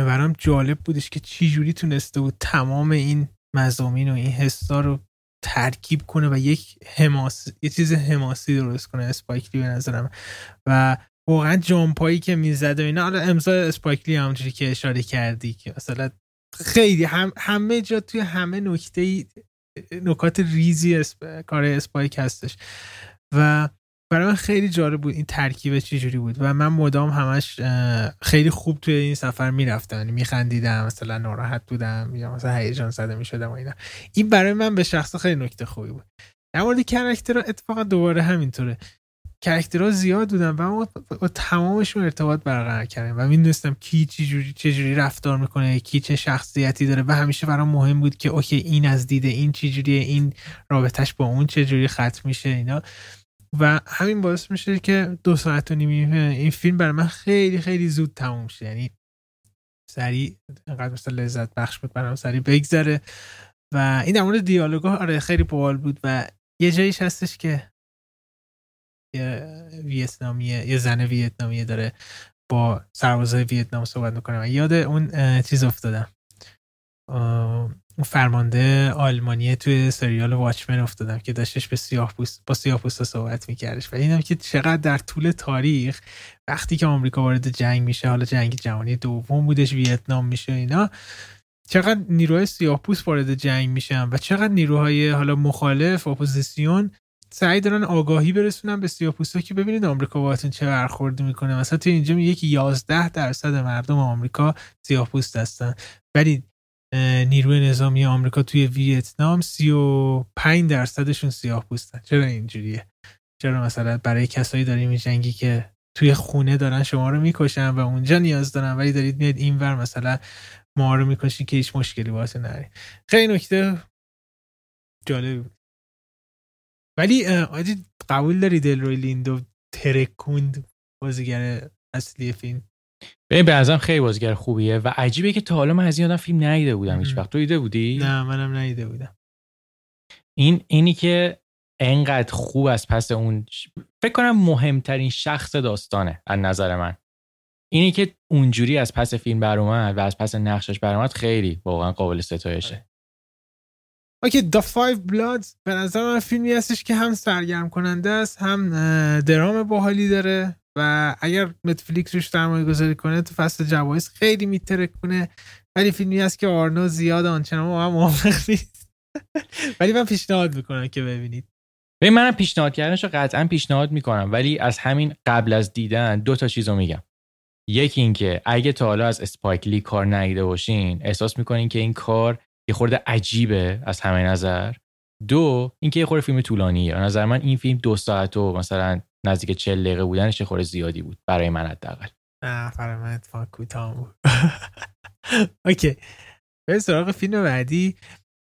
برام جالب بودش که چی جوری تونسته بود تمام این مزامین و این حسا رو ترکیب کنه و یک حماس یه چیز حماسی درست کنه اسپایکلی به نظرم. و واقعا جامپایی که می‌زد و اینا حالا امضا اسپایکلی همونجوری که اشاره کردی که مثلا خیلی هم همه جا توی همه نکته نکات ریزی کار اسپایک هستش. و برای من خیلی جالب بود این ترکیب چجوری بود. و من مدام همش خیلی خوب توی این سفر می‌رفتم. یعنی میخندیدم مثلا ناراحت بودم یا مثلا هیجان زده می‌شدم و اینا. این برای من به شخص خیلی نکته خوبی بود. در مورد character اتفاقا دوباره همینطوره. character ها زیاد بودن و ما با تمامشون ارتباط برقرار کردیم و می‌دونستم کی چجوری چجوری رفتار می‌کنه کی چه شخصیتی داره و همیشه برام مهم بود که OK این از دیده این چجوریه این رابطش با اون چجوری ختم میشه اینا. و همین باعث میشه که دو ساعت و نیمی این فیلم برای من خیلی خیلی زود تموم شه. یعنی سریع انقدر مثلا لذت بخش بود برام سریع بگذره. و این در مورد دیالوگا آره خیلی باحال بود و یه جاییش هستش که ویتنامیه یه زن ویتنامیه داره با سربازای ویتنام صحبت می‌کنه. و یاد اون چیز افتادم. اون فرمانده آلمانی توی سریال واچمن افتادم که داشتش به سیاه پوست با سیاه پوست صحبت میکردش. و اینم که چقدر در طول تاریخ وقتی که آمریکا وارد جنگ میشه حالا جنگ جهانی دوم بودش ویتنام میشه اینا چقدر نیروهای سیاه پوست وارد جنگ میشن و چقدر نیروهای حالا مخالف اپوزیسیون سعی دارن آگاهی برسونن به سیاپوستا که ببینید آمریکا باهاتون چه برخوردی می‌کنه. مثلا تو اینجا میگه که 11 درصد مردم آمریکا سیاه‌پوست هستن. ولی نیروی نظامی آمریکا توی ویتنام 35 درصدشون سیاه پوستن چرا اینجوریه؟ چرا مثلا برای کسایی داری میجنگی که توی خونه دارن شما رو می‌کشن و اونجا نیاز دارن ولی دارید میاد اینور مثلا ما رو می‌کشین که هیچ مشکلی واسه نری خیلی نکته جالب بود. ولی آجی قبول داری دلروی لیندو ترکوند بازیگر اصلی فیلم؟ ببین به ازم خیلی بازیگر خوبیه و عجیبه که تا حالا من از این آدم فیلم ندیده بودم هیچ وقت. تو دیده بودی؟ نه منم ندیده بودم. این اینی که انقدر خوب از پس اون فکر کنم مهمترین شخص داستانه از نظر من. اینی که اونجوری از پس فیلم بر اومد و از پس نقشش بر اومد خیلی واقعا قابل ستایشه. OK Da Five Bloods به نظر من فیلمی هستش که هم سرگرم کننده است هم درام باحالی داره و اگر نتفلیکس روش سرمایه گذاری کنه تو فصل جوایز خیلی میترک کنه. ولی فیلمی هست که آرنو زیاد آنچنان هم موافق نیست. ولی من پیشنهاد می‌کنم که ببینید. ببین منم پیشنهاد کردنش رو قطعا پیشنهاد می‌کنم ولی از همین قبل از دیدن دو تا چیز رو میگم. یکی اینکه اگه تا حالا از اسپایکلی کار ندیده باشین احساس می‌کنین که این کار یه خورده عجیبه از همه نظر. دو اینکه یه خورده فیلم طولانیه. نظر من این فیلم دو ساعت و مثلا نزدیک 40 دقیقه بودنش خورده زیادی بود برای من حداقل. نه برای من اتفاق کوتاه بود. اوکی. به سراغ فیلم بعدی.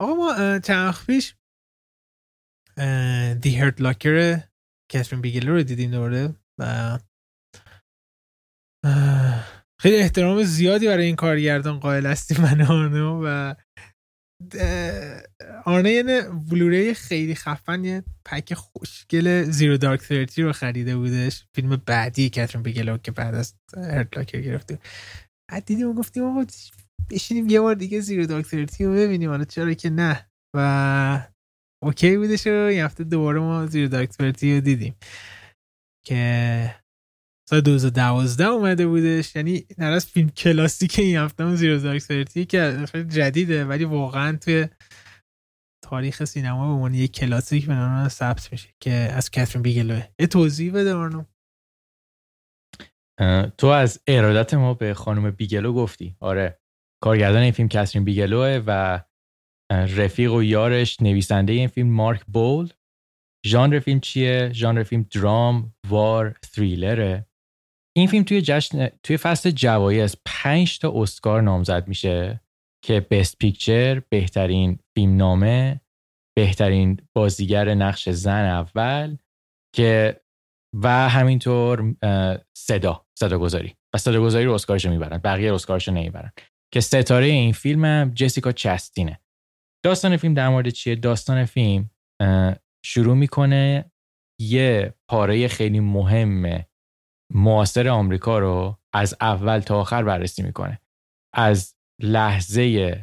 آقا ما چند پیش دی هرت لاکر کاترین بیگلر رو دیدیم دوره و خیلی احترام زیادی برای این کارگردان قائل هستیم من و آرنه بلوری خیلی خفن یه پک خوشگل زیرو دارک ترتی رو خریده بودش. فیلم بعدی کترین بگلو که بعد از هرتلاکر گرفته بعد دیدیم و گفتیم آقا بشینیم یه بار دیگه زیرو دارک ترتی رو ببینیم. حالا چرا که نه؟ و اوکی بودش و یه هفته دوباره ما زیرو دارک ترتی رو دیدیم. که سال 2012 اومده بودش. یعنی از فیلم کلاسیک این هفته اون زیرو دارک ترتی که جدیده ولی واقعا توی تاریخ سینما به عنوان یک کلاسیک به نام ثبت میشه که از کاترین بیگلوه. یه توضیح بده آرنو. تو از ارادت ما به خانم بیگلو گفتی. آره کارگردان این فیلم کسرین بیگلوه و رفیق و یارش نویسنده این فیلم مارک بول. ژانر فیلم چیه؟ ژانر فیلم درام war thriller ه. این فیلم توی جشن توی فصل جوایز پنج تا اسکار نامزد میشه که best picture بهترین فیلم نامه بهترین بازیگر نقش زن اول که و همینطور صدا صدا گذاری و صدا گذاری رو اسکارش می‌برن بقیه اسکارش رو نمی‌برن. که ستاره این فیلم هم جسیکا چستینه. داستان فیلم در مورد چیه؟ داستان فیلم شروع می‌کنه یه پاره خیلی مهم معاصر آمریکا رو از اول تا آخر بررسی می‌کنه. از لحظه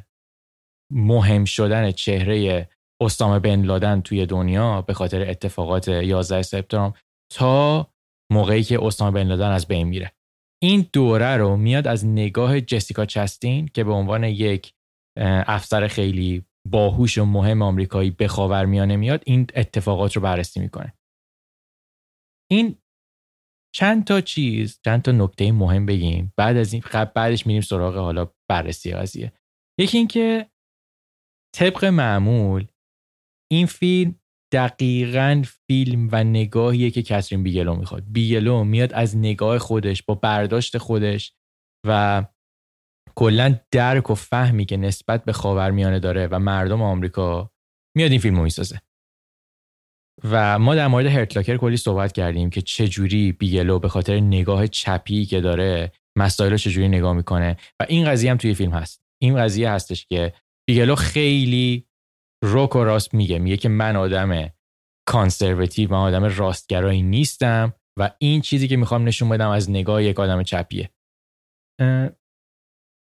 مهم شدن چهره اسامه بن لادن توی دنیا به خاطر اتفاقات 11 سپتامبر تا موقعی که اسامه بن لادن از بین میره. این دوره رو میاد از نگاه جسیکا چستین که به عنوان یک افسر خیلی باهوش و مهم آمریکایی به خاورمیانه میاد این اتفاقات رو بررسی می‌کنه. این چند تا چیز چند تا نکته مهم بگیم. بعد از این بعدش میریم سراغ حالا بررسی قضیه. یکی اینکه طبق معمول این فیلم دقیقا فیلم و نگاهیه که کسرین بیگلو می‌خواد. بیگلو میاد از نگاه خودش با برداشت خودش و کلا درک و فهمی که نسبت به خاورمیانه داره و مردم آمریکا میاد این فیلم رو می‌سازه. و ما در مورد Hurt Locker کلی صحبت کردیم که چجوری بیگلو به خاطر نگاه چپی که داره مسائل رو چجوری نگاه می‌کنه. و این قضیه هم توی فیلم هست. این قضیه هستش که بیگلو خیلی روک و راست میگه. میگه که من آدم کانسرواتیو و آدم راستگرایی نیستم و این چیزی که می‌خوام نشون بدم از نگاه یک آدم چپیه.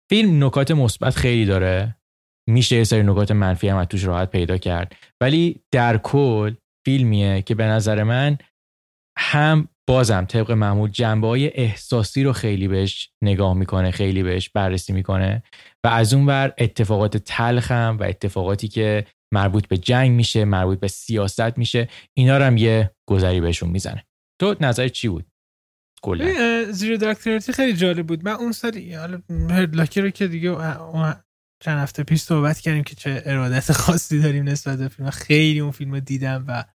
فیلم نکات مثبت خیلی داره. میشه یه سری نکات منفی هم توش راحت پیدا کرد. ولی در کل فیلمیه که به نظر من هم بازم طبق معمول جنبه های احساسی رو خیلی بهش نگاه می‌کنه خیلی بهش بررسی می‌کنه و از اون بر اتفاقات تلخم و اتفاقاتی که مربوط به جنگ میشه مربوط به سیاست میشه اینا رو هم یه گذری بهشون می‌زنه. تو نظر چی بود؟ کلا. زیرو خیلی جالب بود. من اون سال حالا لاکی رو که دیگه چند هفته پیش صحبت کردیم که چه ارادت خاصی داریم نسبت به فیلم. خیلی اون فیلم دیدم و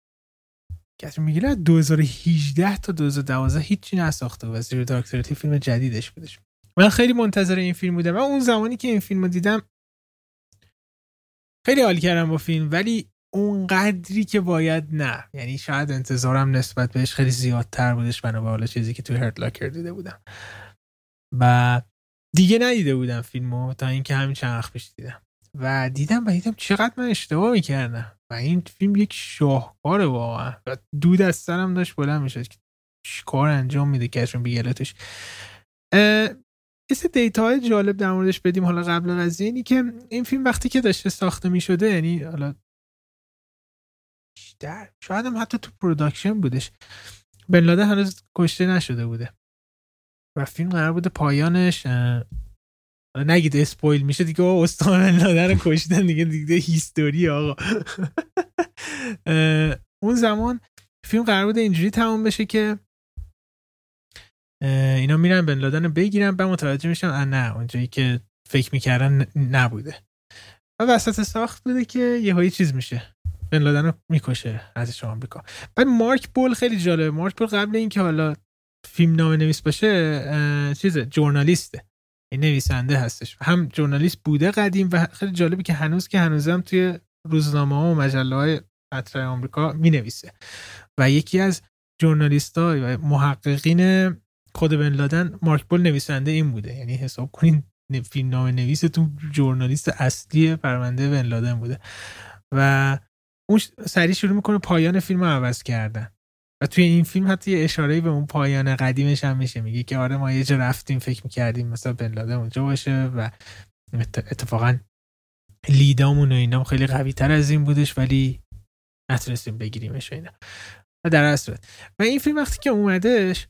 کسی میگه 2018 تا 2012 هیچی نساخته و زیرو داکتریتی فیلم جدیدش بودش. من خیلی منتظر این فیلم بودم و اون زمانی که این فیلم رو دیدم خیلی حال کردم با فیلم ولی اون قدری که باید نه. یعنی شاید انتظارم نسبت بهش خیلی زیادتر بودش بنا به چیزی که توی هرت لاکر دیده بودم. و دیگه ندیده بودم فیلمو تا اینکه همین چند وقت پیش دیدم. و دیدم و دیدم چقدر من اشتباه می‌کردم. و این فیلم یک شاهکاره واقعا. و دود از سرم داشت بلند می‌شد که کار انجام میده کشون بیگلتش. یه دیتا های جالب در موردش بدیم. حالا قبل از اینی که این فیلم وقتی که داشته ساخته می شده یعنی حالا بیشتر شاید هم حتی تو پروداکشن بودش. بن هنوز کشته نشده بوده. و فیلم قرار بوده پایانش نگید اسپویل میشه دیگه استان بن رو کشتن دیگه دیگه هیستوری آقا. اون زمان فیلم قرار بوده اینجوری تمام بشه که اینا میرن بن لادن رو بگیرن بعد متوجه میشن نه اونجایی که فکر می‌کردن نبوده. و وسط ساخت بوده که یه چیز میشه. بن لادن رو می‌کشه ازش آمریکا. بعد مارک بول خیلی جالبه. مارک بول قبل اینکه حالا فیلم نامه نویس باشه چیزه جورنالیسته. این نویسنده هستش. هم جورنالیست بوده قدیم و خیلی جالبه که هنوز که هنوزم توی روزنامه ها و مجله های آمریکا می نویسه و یکی از جورنالیست ها و محققین خود بن لادن مارک بول نویسنده این بوده. یعنی حساب کنین فیلم نام نویستون جورنالیست اصلی پرونده بن لادن بوده. و اون سریع شروع می‌کنه پایان فیلم رو عوض کردن. توی این فیلم حتی یه اشاره به اون پایان قدیمش هم میشه. میگه که آره ما یه جا رفتیم فکر می‌کردیم مثلا بن لادن اونجا باشه و اتفاقا لیدامون و اینا خیلی قوی تر از این بودش ولی نتونستیم بگیریمش و اینا. و در اصل و این فیلم وقتی که اومدش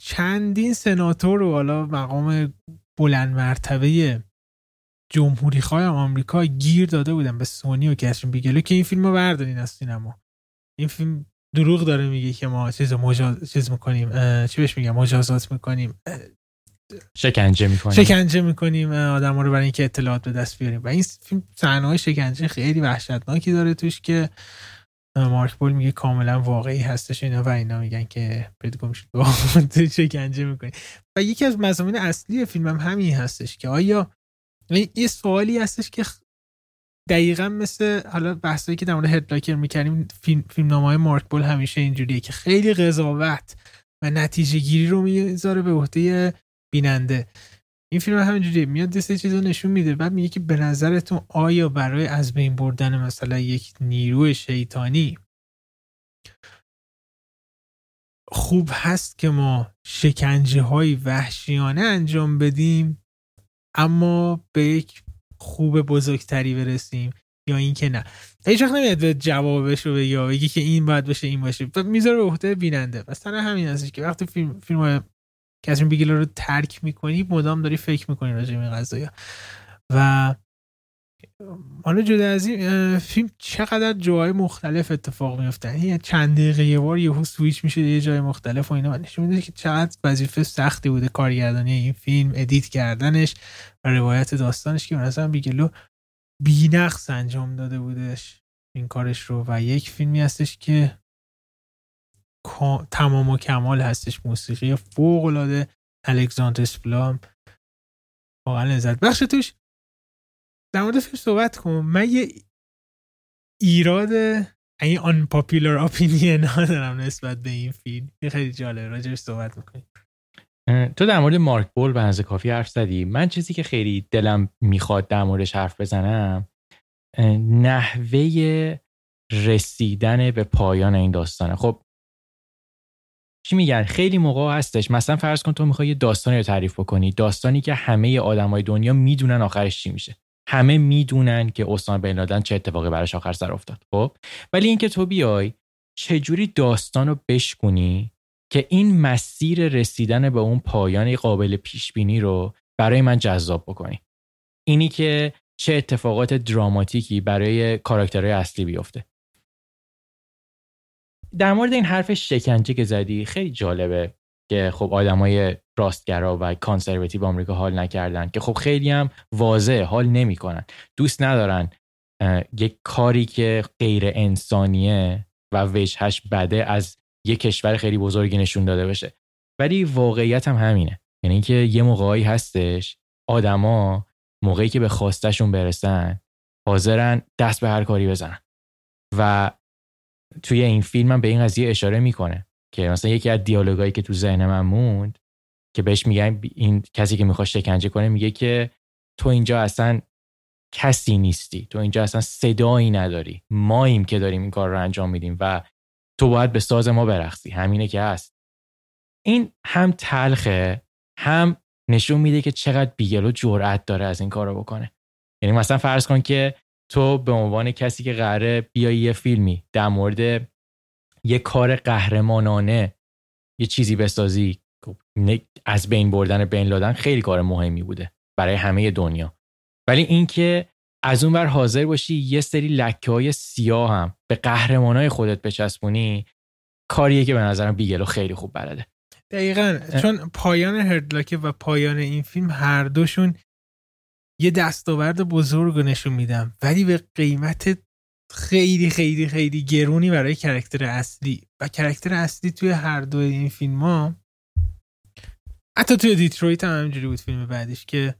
چندین سناتور و حالا مقام بلند مرتبه جمهوری خواه آمریکا گیر داده بودن به سونی و کسرین بیگلو که این فیلم رو بردارین از سینما. این فیلم دروغ داره میگه که ما چیز مجاز چیز می‌کنیم چی بهش میگم؟ مجازات می‌کنیم. شکنجه می‌کنیم. شکنجه می‌کنیم آدم رو برای اینکه اطلاعات به دست بیاریم. و این فیلم صحنه شکنجه خیلی وحشتناکی داره توش که مارک بول میگه کاملا واقعی هستش اینا و اینا میگن که برید گم شد. شکنجه می‌کنی. و یکی از مضامین اصلی فیلمم هم همین هستش که آیا یه سوالی هستش که دقیقا مثل حالا بحثایی که در مورد هدلاکر می‌کنیم فیلم, فیلم های مارک بول همیشه اینجوریه که خیلی قضاوت و نتیجه گیری رو می‌ذاره به عهده بیننده. این فیلم همینجوری میاد دسته چیز رو نشون میده بعد میگه که به نظرتون آیا برای از بین بردن مثلا یک نیروی شیطانی خوب هست که ما شکنجه های وحشیانه انجام بدیم اما به یک خوب بزرگتری برسیم یا اینکه نه. هیچ وقت نمیاد به جوابش رو یا بگی که این باید بشه این باشه. می‌ذاره به عهده بیننده. مثلا همین هستش که وقتی فیلم فیلم کسی بیگلر رو ترک می‌کنی مدام داری فکر می‌کنی راجع به قضايا و حالا جدا از این فیلم چقدر جاهای مختلف اتفاق میفته یه چند دقیقه یه بار یهو سویچ میشه یه جای مختلف و اینا. نشون میده که چقدر وظیفه سختی بوده کارگردانی این فیلم edit کردنش و روایت داستانش که مثلا بیگلو بینقص انجام داده بودش این کارش رو. و یک فیلمی هستش که تمام و کمال هستش موسیقی. فوق العاده الکساندر سپلام واقعا لذت بخش توش. در مورد فیلم صحبت کنم من یه ایراد این آن پاپیلر اپینین دارم نسبت به این فیلم. خیلی جالب راجعش صحبت می‌کنیم. تو در مورد مارک بول به کافی حرف زدی. من چیزی که خیلی دلم می‌خواد در موردش حرف بزنم نحوه رسیدن به پایان این داستانه. خب چی میگن؟ خیلی موقع هستش. مثلا فرض کن تو می‌خوای یه داستانی رو تعریف بکنی. داستانی که همه آدمای دنیا می‌دونن آخرش چی میشه. همه می‌دونن که اسامه بن لادن چه اتفاقی براش آخر سر افتاد. خب؟ ولی اینکه تو بیای چجوری داستان رو بشکنی که این مسیر رسیدن به اون پایان قابل پیش بینی رو برای من جذاب بکنی؟ اینی که چه اتفاقات دراماتیکی برای کاراکترهای اصلی بیفته. در مورد این حرف شکنجه که زدی خیلی جالبه که خب آدمای راستگرا و کانسرواتیو آمریکا حال نکردن که خب خیلی هم واضح حال نمی‌کنن. دوست ندارن یک کاری که غیر انسانیه و وجهش بده از یک کشور خیلی بزرگی نشون داده بشه. ولی واقعیت هم همینه. یعنی اینکه یه موقعی هستش آدما موقعی که به خواستشون برسن حاضرن دست به هر کاری بزنن. و توی این فیلم هم به این قضیه اشاره می‌کنه که مثلا یکی از دیالوگایی که تو ذهن من موند که بهش میگن این کسی که می‌خواد شکنجه کنه میگه که تو اینجا اصلا کسی نیستی. تو اینجا اصلا صدایی نداری. ماییم که داریم این کار رو انجام میدیم و تو باید به ساز ما برخصی همینه که هست. این هم تلخه هم نشون میده که چقدر بیگلو جرأت داره از این کار رو بکنه. یعنی مثلا فرض کن که تو به عنوان کسی که قراره بیای یه فیلمی در مورد یه کار قهرمانانه یه چیزی بسازی از بین بردن بین لادن خیلی کار مهمی بوده برای همه دنیا. ولی اینکه از اون بر حاضر باشی یه سری لکه های سیاه هم به قهرمان های خودت بچسبونی کاریه که به نظرم بیگلو خیلی خوب بلده. دقیقا. چون پایان Hurt Locker و پایان این فیلم هر دوشون یه دستاورد بزرگ رو نشون میدم ولی به قیمت خیلی خیلی خیلی گرونی برای character اصلی. و character اصلی توی هر دو این فیلم ها حتی توی دیترویت هم همینجوری بود فیلم بعدش که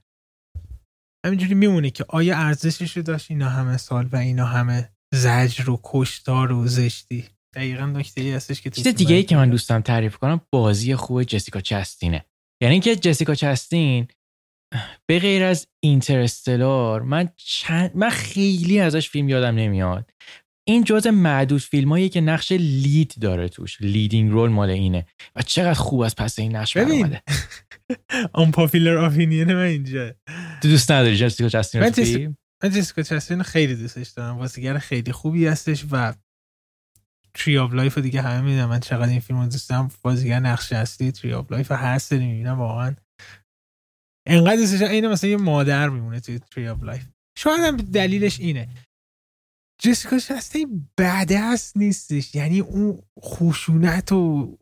همینجوری میمونه که آیا ارزشش رو داشت اینا همه سال و اینا همه زجر و کشتار و زشتی؟ دقیقا نکته ای هستش که چیز دیگه ای که من دوستم تعریف کنم بازی خوب جسیکا چستینه. یعنی که جسیکا چستین به غیر از Interstellar من چند من خیلی ازش فیلم یادم نمیاد. این جز معدود فیلمایی که نقش lead داره توش. leading role مال اینه. و چقدر خوب از پس این نقش برآمده. unpopular opinion من اینجا. تو دوست نداری جسیکا چستین من, من جسیکا چستین خیلی دوستش دارم. بازیگر خیلی خوبی هستش و Tree of Life دیگه همه می‌دونم من چقدر این فیلم رو دوست دارم. بازیگر نقش اصلی Tree of Life هر سری می‌بینم واقعا. انقدر دوستش اینه مثلا یه مادر میمونه توی Tree of Life شاید هم دلیلش اینه. جسیکا چستین badass نیستش. یعنی اون خشونت و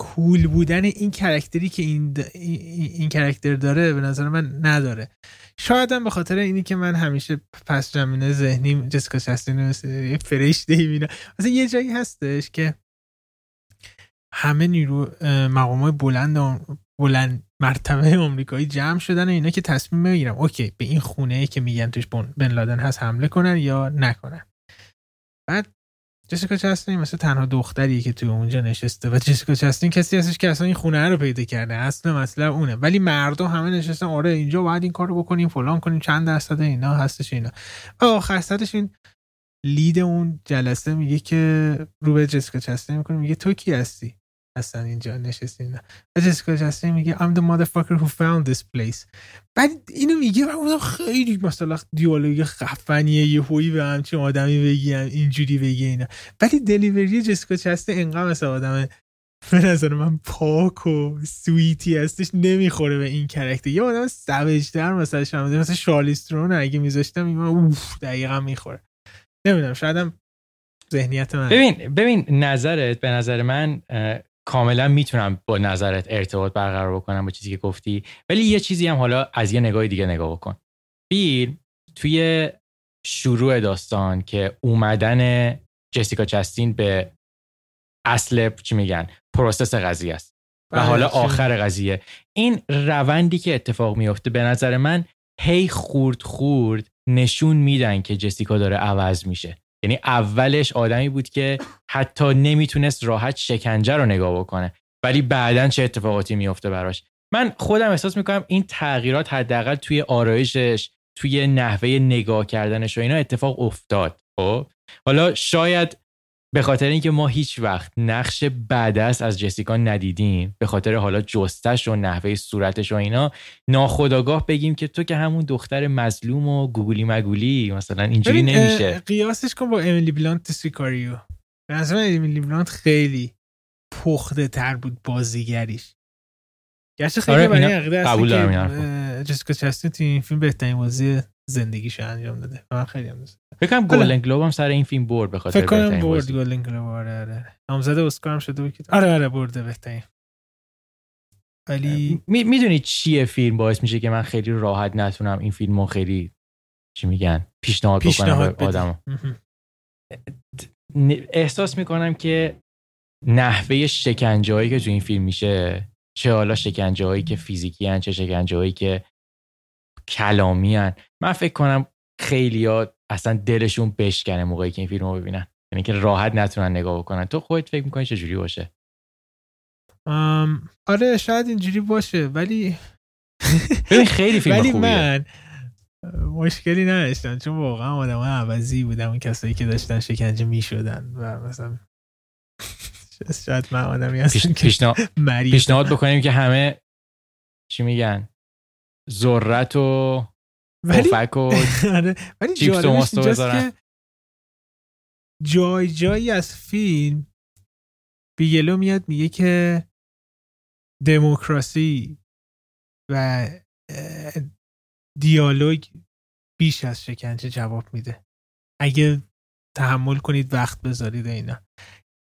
cool بودن این character ی که این, این character داره به نظر من نداره. شاید هم به خاطر اینی که من همیشه پس جمینه ذهنی جسیکا چستین فرشته می‌بینم مثلا یه جایی هستش که همه نیرو مقام های بلند بلند مرتبه آمریکایی جمع شدن اینا که تصمیم بگیرم اوکی به این خونه که میگن توش بن لادن هست حمله کنن یا نکنن. بعد جسیکا چستین مثل تنها دختری که توی اونجا نشسته و جسیکا چستین کسی هستش که اصلا این خونه رو پیدا کرده. اصل مسئله اونه. ولی مردم همه نشستن آره اینجا باید این کارو بکنیم فلان کنیم چند درصد اینا هستش اینا. و آخر این لید اون جلسه میگه که رو به جسیکا چستین می‌کنه میگه تو کی هستی؟ هستن اینجا نشستین. و جسیکا چستین میگه I'm the motherfucker who found this place. بعد اینو میگه و اونم خیلی مثلا دیالوگ خفنیه یه هویی به همچین آدمی بگی اینجوری بگی اینا. ولی دلیوری جسیکا چستین انقدر مثل آدم به نظر من پاک و سویتی هستش نمی‌خوره به این کرکتر یه آدم سویجتر مثلا شما مثلا شارلیسترون اگه میذاشتم این اوف دقیقا می‌خوره. نمی‌دونم شایدم ذهنیت من. ببین ببین نظرت به نظر من کاملا می‌تونم با نظرت ارتباط برقرار بکنم با چیزی که گفتی. ولی یه چیزی هم حالا از یه نگاه دیگه نگاه بکن. فیلم توی شروع داستان که اومدن جسیکا چستین به اصل چی میگن؟ پروسس قضیه است. و بله، حالا آخر قضیه. این روندی که اتفاق میفته به نظر من هی خورد خورد نشون میدن که جسیکا داره عوض میشه. یعنی اولش آدمی بود که حتی نمی‌تونست راحت شکنجه رو نگاه بکنه ولی بعدا چه اتفاقاتی میفته براش؟ من خودم احساس می‌کنم این تغییرات حداقل توی آرایشش توی نحوه نگاه کردنش و اینا اتفاق افتاد خب؟ حالا شاید به خاطر اینکه ما هیچ وقت نقش بعدست از جسیکا ندیدیم به خاطر حالا جستش و نحوه صورتش و اینا ناخداگاه بگیم که تو که همون دختر مظلوم و گوگولی مگولی مثلا اینجوری نمیشه. قیاسش کن با امیلی بلانت سیکاریو. به نظر امیلی بلانت خیلی پخته تر بود بازیگریش. گرچه خیلی آره برای قبول دارم جسیکا چستین تو این فیلم بهترین بازی زندگیش انجام داده. من خیلی هم دوست فکر کنم Golden Globe هم سر این فیلم برد به خاطر فکر کنم برد Golden Globe آره آره. نامزد اسکار هم شده بود آره آره برده بهترین. ولی می‌دونی چیه فیلم؟ باعث میشه که من خیلی راحت نتونم این فیلمو خیلی چی میگن؟ پیشنهاد بکنم به آدم احساس می‌کنم که نحوه شکنجه که تو این فیلم میشه چه حالا شکنجه هایی که فیزیکی هن چه شکنجه هایی که کلامی هن. من فکر کنم خیلی اصلا دلشون بشکنه موقعی که این فیلم رو ببینن. یعنی که راحت نتونن نگاه بکنن. تو خودت فکر می‌کنی چجوری باشه؟ آره شاید اینجوری باشه ولی ببین خیلی فیلم ولی خوبیه. من مشکلی نداشتم چون واقعا آدم عوضی بودم اون کسایی که داشتن شکنجه می‌شدن و مثلا شاید من آدمی هستم پیشنهاد بکنیم که همه چی میگن. ذرت و ولی و آره. ولی جالبش که جای جایی از فیلم بیگلو میاد میگه که دموکراسی و دیالوگ بیش از شکنجه جواب میده. اگه تحمل کنید وقت بذارید اینا.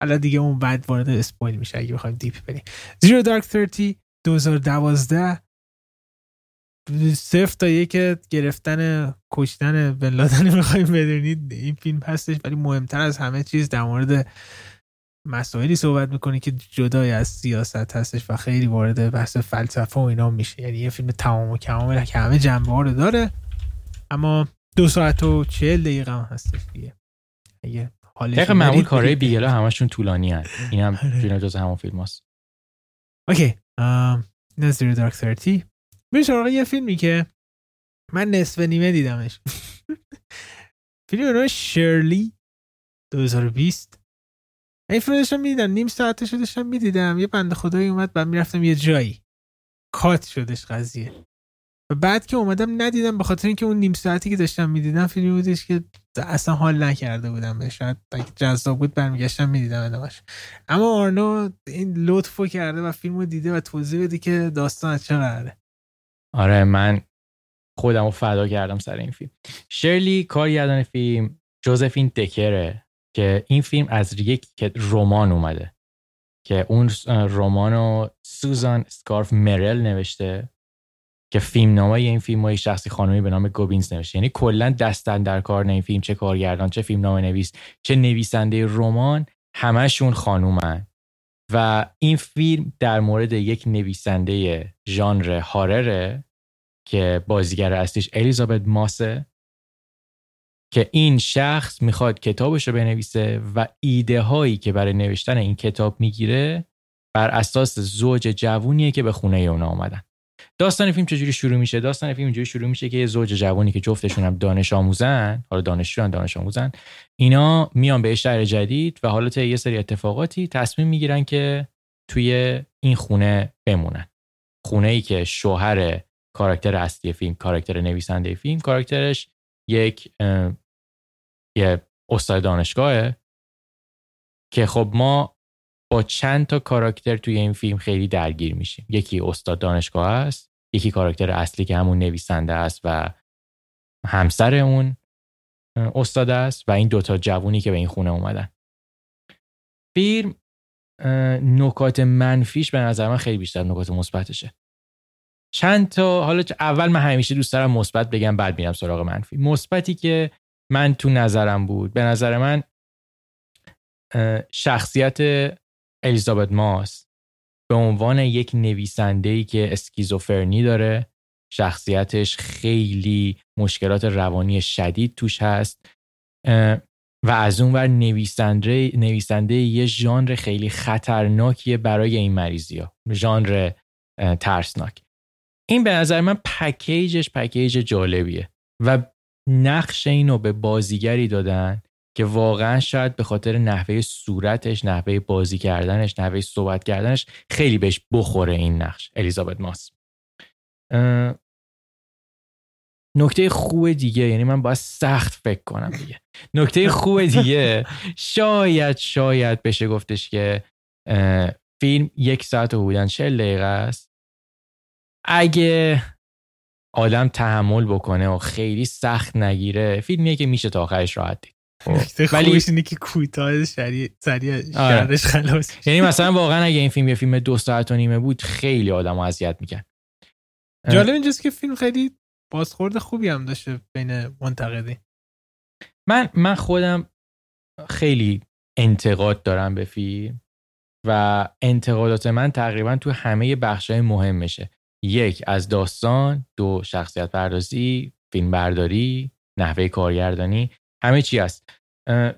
حالا دیگه اون بعد وارد spoil میشه اگه بخوایم deep بریم. Zero Dark 30 2012 صفر تا یک گرفتن کشتن بن لادن می‌خوایم بدونید این فیلم هستش ولی مهمتر از همه چیز در مورد مسائلی صحبت می‌کنه که جدای از سیاست هستش و خیلی وارد بحث فلسفه و اینا میشه. یعنی یه فیلم تمام و کمامه که همه جنبه ها رو داره اما دو ساعت و چهل دقیقه هم هستش دیگه. اگه دقیقه معمول کاره بیگلا همشون طولانی هست این هم. جز همون فیلم هست اوکی نظر دارک 30 بریم سراغ یه فیلمی که من نصف نیمه دیدمش. فیلم رو شرلی 2020 این فیلم داشتم می‌دیدم نیم ساعتش داشتم می‌دیدم. یه بنده خدایی اومد بعد می‌رفتم یه جایی. کات شدش قضیه. و بعد که اومدم ندیدم به خاطر اینکه اون نیم ساعتی که داشتم می‌دیدم فیلمی بودش که اصلا حال نکرده بودم به شاید جذاب بود برمیگشتم می‌دیدم ادامش اما آرنو این لطفو کرده و فیلمو دیده و توضیح بده که داستان از چه قراره. آره من خودم رو فدا کردم سر این فیلم. شرلی کارگردان فیلم جوزفین دکره که این فیلم از یک رمان اومده که اون رمانو سوزان سکارف مرل نوشته که فیلم نامه این فیلم های شخصی خانمی به نام گوبینز نوشته. یعنی کلا دستن در کار این فیلم چه کارگردان چه فیلم نامه نویس چه نویسنده رمان همشون خانومن. و این فیلم در مورد یک نویسنده ژانر هارره که بازیگر اصلیش الیزابت ماسه که این شخص می‌خواد کتابش رو بنویسه و ایده هایی که برای نوشتن این کتاب می‌گیره بر اساس زوج جوونیه که به خونه اونا آمدن داستان فیلم چجوری شروع میشه؟ داستان فیلم اینجوری شروع میشه که یه زوج جوانی که جفتشون هم دانش آموزن حالا دانشجوان دانش آموزن اینا میان به شهر جدید و حالا یه سری اتفاقاتی تصمیم می‌گیرن که توی این خونه بمونن. خونه ای که شوهر کاراکتر اصلی فیلم کاراکتر نویسنده فیلم کاراکترش یک یه استاد دانشگاهه که خب ما با چند تا کاراکتر توی این فیلم خیلی درگیر میشیم. یکی استاد دانشگاه است یکی کاراکتر اصلی که همون نویسنده است و همسر اون استاد است و این دوتا جوونی که به این خونه اومدن. فیلم نکات منفیش به نظر من خیلی بیشتر نکات مثبتشه. چند تا حالا اول من همیشه دوست دارم مثبت بگم بعد میرم سراغ منفی. مثبتی که من تو نظرم بود به نظر من شخصیت الیزابت ماس به عنوان یک نویسنده ای که اسکیزوفرنی داره شخصیتش خیلی مشکلات روانی شدید توش هست و از اون ور نویسنده, نویسنده یه ژانر خیلی خطرناکیه برای این مریضی ها ژانر ترسناک. این به نظر من پکیجش پکیج جالبیه و نقش اینو به بازیگری دادن که واقعا شاید به خاطر نحوه صورتش نحوه بازی کردنش نحوه صحبت کردنش خیلی بهش بخوره این نقش. الیزابت ماس. نکته خوب دیگه یعنی من باید سخت فکر کنم دیگه. نکته خوب دیگه شاید شاید بشه گفتش که فیلم یک ساعت و حدودا چه دقیقه است. اگه آدم تحمل بکنه و خیلی سخت نگیره فیلمیه که میشه تا آخرش راحت دید. خب. ولی اینه که کوتاه سریع آره. خلاص یعنی مثلا واقعا اگه این فیلم یه فیلم دو ساعت و نیمه بود خیلی آدم اذیت می‌کرد. جالب اینجاست که فیلم خیلی بازخورد خوبی هم داشته بین منتقدی من من خودم خیلی انتقاد دارم به فیلم و انتقادات من تقریبا تو همه بخشای مهمشه. یک از داستان. دو شخصیت پردازی فیلم برداری نحوه کارگردانی. همه چی هست.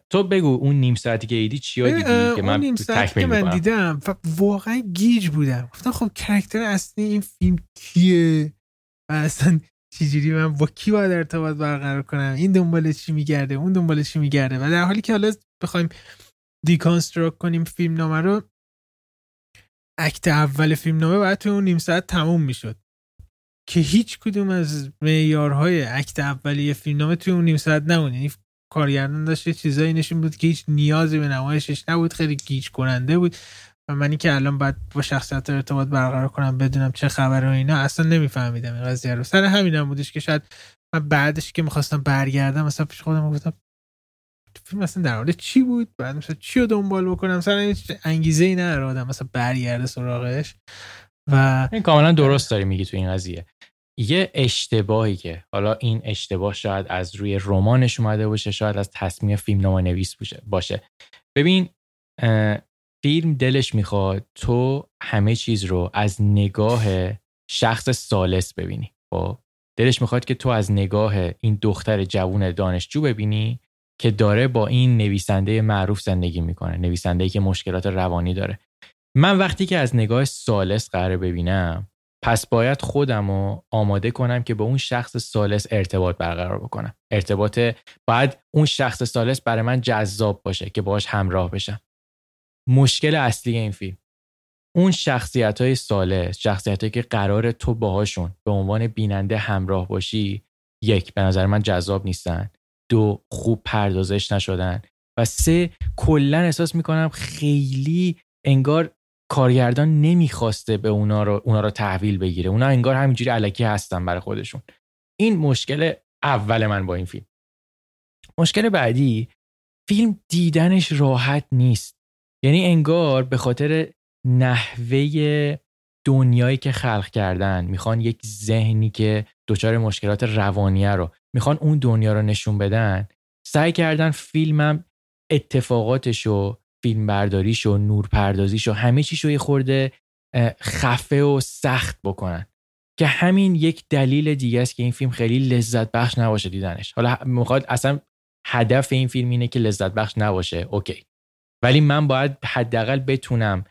تو بگو اون نیم ساعتی که ایدی چیا دیدی که من نیم ساعتی که من دیدم واقعا گیج بودم. گفتم خب character اصلی این فیلم کیه؟ و اصلا چجوری من با کی باید ارتباط برقرار کنم؟ این دنبال چی میگرده؟ اون دنبال چی میگرده؟ و در حالی که حالا بخوایم deconstruct کنیم فیلم نامه رو act اول فیلم نامه باید توی اون نیم ساعت تموم می‌شد. که هیچ کدوم از معیارهای act اولیه فیلم نامه توی اون نیم ساعت نبود یعنی کارگردان داشت چیزایی نشون بود که هیچ نیازی به نمایشش نبود خیلی گیج کننده بود. و منی که الان باید با شخصیت ارتباط برقرار کنم بدونم چه خبر و اینا اصلا نمیفهمیدم این قضیه رو. سر همین هم بودش که شاید من بعدش که می‌خواستم برگردم مثلا پیش خودم گفتم فیلم مثلا در حال چی بود؟ بعد مثلا چی رو دنبال بکنم؟ مثلا انگیزه ای نداره آدم مثلا برگرده سراغش. و این کاملا درست داری میگی تو این قضیه. یه اشتباهی که حالا این اشتباه شاید از روی رمانش اومده باشه شاید از تصمیم فیلم نامه نویس باشه. ببین فیلم دلش می‌خواد تو همه چیز رو از نگاه شخص سالس ببینی. خب دلش می‌خواد که تو از نگاه این دختر جوون دانشجو ببینی که داره با این نویسنده معروف زندگی می‌کنه نویسنده که مشکلات روانی داره. من وقتی که از نگاه سالس قرار ببینم پس باید خودم رو آماده کنم که با اون شخص سالس ارتباط برقرار بکنم. ارتباط باید اون شخص سالس برای من جذاب باشه که باش همراه بشم. مشکل اصلی این فیلم. اون شخصیت های سالس شخصیت هایی که قرار تو باهاشون به عنوان بیننده همراه باشی یک به نظر من جذاب نیستن. دو خوب پردازش نشدن. و سه کلا احساس می‌کنم خیلی انگار کارگردان نمی‌خواسته به اونا رو اونا رو تحویل بگیره. اونا انگار همینجوری علکی هستن برای خودشون. این مشکل اول من با این فیلم. مشکل بعدی فیلم دیدنش راحت نیست. یعنی انگار به خاطر نحوه دنیایی که خلق کردن می‌خوان یک ذهنی که دچار مشکلات روانیه رو می‌خوان اون دنیا رو نشون بدن سعی کردن فیلمم اتفاقاتش و فیلم برداریش و نورپردازیش و همه چیش رو یه خورده خفه و سخت بکنن. که همین یک دلیل دیگه است که این فیلم خیلی لذت بخش نباشه دیدنش. حالا می‌خواد اصلا هدف این فیلم اینه که لذت بخش نباشه اوکی. ولی من باید حداقل بتونم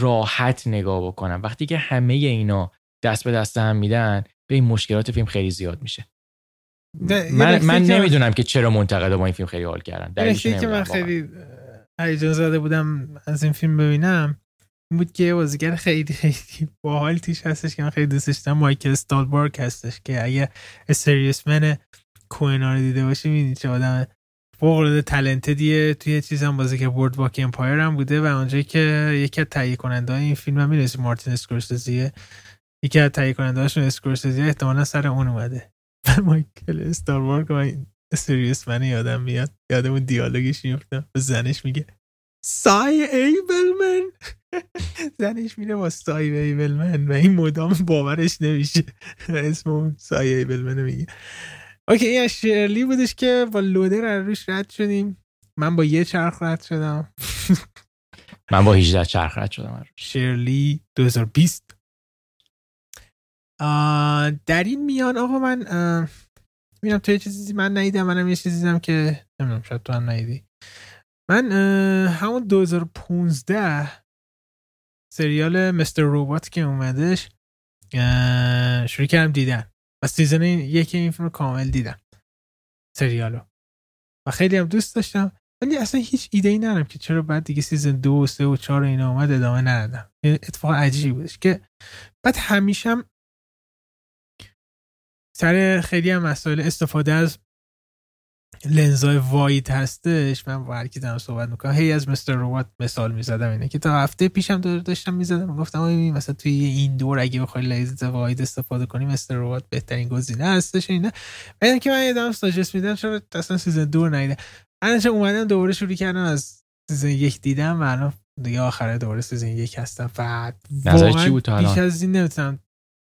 راحت نگاه بکنم. وقتی که همه اینا دست به دست هم میدن به این مشکلات فیلم خیلی زیاد میشه. من, من نمی‌دونم که چرا منتقدا با این فیلم خیلی حال کردن. که من خیلی هیجان زده بودم از این فیلم ببینم. این بود که بازیگر خیلی خیلی باحال توش هستش که من خیلی دوستش دارم. مایکل استالبارگ هستش که اگه Serious Man کوئنا رو دیده باشی می‌دونی چه آدم فوق العاده talented یه توی چیز هم بازی که Boardwalk Empire هم بوده و اونجایی که یکی از تهیه کننده این فیلم هم مارتین اسکورسیزیه. یکی از تهیه کننده هاشون اسکورسیزی احتمالا سر اون اومده. مایکل استار و سریوس من یادم میاد. یادم اون دیالوگش میفتم به زنش میگه سای ایبلمن زنش میره با سای ایبلمن و این مدام باورش نمیشه. اسم اون سای ایبلمن میگه. اوکی این شرلی بودش که با لودر روش رد شدیم. من با یه چرخ رد شدم. من با 18 چرخ رد شدم شرلی 2020 در این میان آقا من میرم تو یه چیزی من ندیدم منم یه چیزی دیدم که نمی‌دونم شاید تو هم ندیدی. من همون 2015 سریال Mr. Robot که اومدش شروع کردم دیدن و season یکی این فیلم کامل دیدم سریالو. و خیلی هم دوست داشتم ولی اصلا هیچ ایده ای ندارم که چرا بعد دیگه season دو و سه و چهار اینا اومد ادامه ندادم. اتفاق عجیبی بودش که بعد همیشم سر خیلی هم مسائل استفاده از لنزای wide هستش. من با هر کی دارم صحبت می‌کنم هی از Mr. Robot مثال می‌زدم اینه که تا هفته پیشم دور داشتم می‌زدم گفتم مثلا توی این دوره اگه بخوای لنز wide استفاده کنی Mr. Robot بهترین گزینه هستش اینا. بعدم که من یه suggest میدم چرا اصلا season دو رو ندیدم. من اومدم دوباره شروع کردم از season یک دیدم و الان دیگه آخره دوباره season یک هستم. بعد چی بود بیش از این نمی‌تونم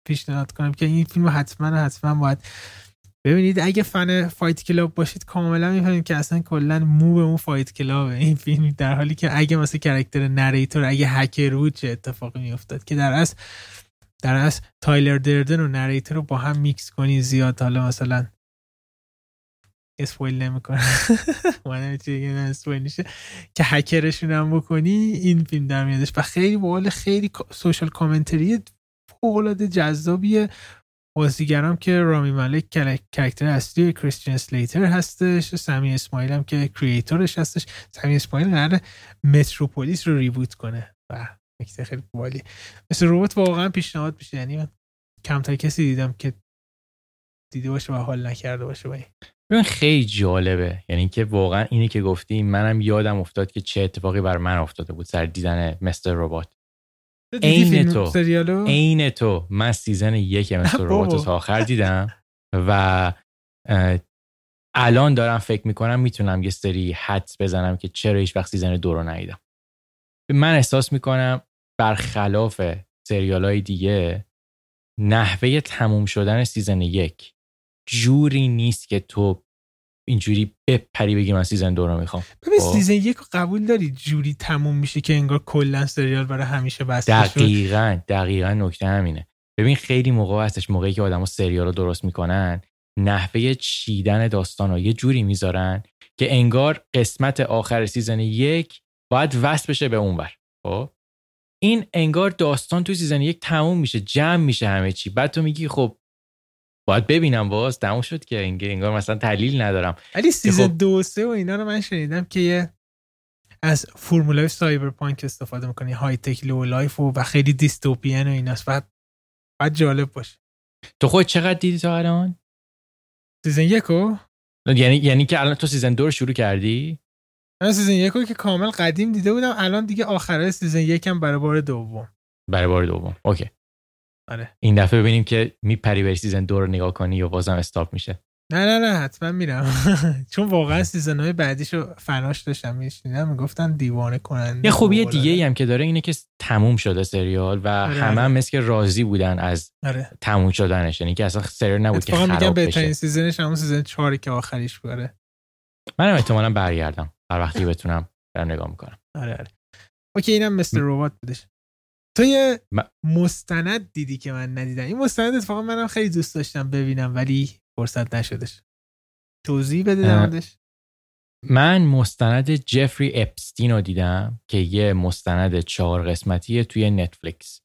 پیشنهاد کنم که این فیلم حتما حتما باید ببینید. اگه fan Fight Club باشید کاملا می‌فهمید که اصلا کلا مو به اون Fight Club این فیلم در حالی که اگه مثلا character narrator اگه هکر بود چه اتفاقی میافتاد که در اصل در اصل تایلر دردن و narrator رو با هم میکس کنی زیاد. حالا مثلا spoil نمی‌کنه. من اسپویل میشه که هکرشون هم بکنی این فیلم در میادش. و خیلی باحال خیلی سوشال کامنتری فوق جذابیه بازیگرم که رامی ملک کرکتر اصلی کریستیان سلیتر هستش سمی اسماعیل هم که کریئتورش هستش. سمی اسماعیل قرار متروپولیس رو ریبوت کنه. و نکته خیلی بالی. مثل روبوت واقعا پیشنهاد میشه. یعنی من کمتر کسی دیدم که دیده باشه و حال نکرده باشه با این. خیلی جالبه. یعنی که واقعا اینی که گفتی منم یادم افتاد که چه اتفاقی بر من افتاده بود سر دیدن Mr. Robot. عین تو. عین تو. من season یک Mr. Robot تا آخر دیدم و الان دارم فکر می‌کنم می‌تونم یه سری حدس بزنم که چرا هیچ وقت season دو رو ندیدم. من احساس می‌کنم برخلاف سریال های دیگه نحوه تموم شدن season یک جوری نیست که تو اینجوری بپری بگی من season دو رو می‌خوام. ببین خب؟ season یک قبول داری جوری تموم میشه که انگار کلا سریال برای همیشه بس دقیقا دقیقا نکته همینه. ببین خیلی موقع هستش موقعی که آدما سریال رو درست می‌کنن نحوه چیدن داستان رو یه جوری می‌ذارن که انگار قسمت آخر season یک باید وصل بشه به اونور. خب؟ این انگار داستان تو season یک تموم میشه جمع میشه همه چی. بعد تو میگی خب باید ببینم باز تموم شد که انگار مثلا تحلیل ندارم. ولی season خب... دو سه و اینا رو من شنیدم که یه از فرمولای cyberpunk استفاده می‌کنی high tech low life و, و خیلی dystopian و ایناست. بعد بعد جالب باشه. تو خود چقدر دیدی تا الان؟ season یکو یعنی یعنی که الان تو season دو رو شروع کردی؟ من season یکو که کامل قدیم دیده بودم الان دیگه آخره season یکم برای بار دوم. برای بار دوم. okay. آره. این دفعه ببینیم که میپری به season دو رو نگاه کنی یا بازم stop میشه. نه نه نه حتما میرم. چون واقعا season های بعدیشو فناش داشتم میشنیدم می‌گفتن دیوانه کننده‌ن یه خوبی دیگه ای هم که داره اینه که تموم شده سریال و آره، همه آره. هم مثل که راضی بودن از آره. تموم شدنش. یعنی که اصلا سریال نبود که اتفاقا میگم خراب بهترین season ش همون season چهاری که آخریش بوده منم احتمالا برگردم. هر وقتی بتونم برم نگاه می‌کنم. آره آره. okay اینم Mr. Robot بودش. تو یه م- مستند دیدی که من ندیدم. این مستند اتفاقا منم خیلی دوست داشتم ببینم ولی فرصت نشدش. توضیح بده در اه، موردش من مستند جفری اپستین رو دیدم که یه مستند چهار قسمتیه توی نتفلیکس.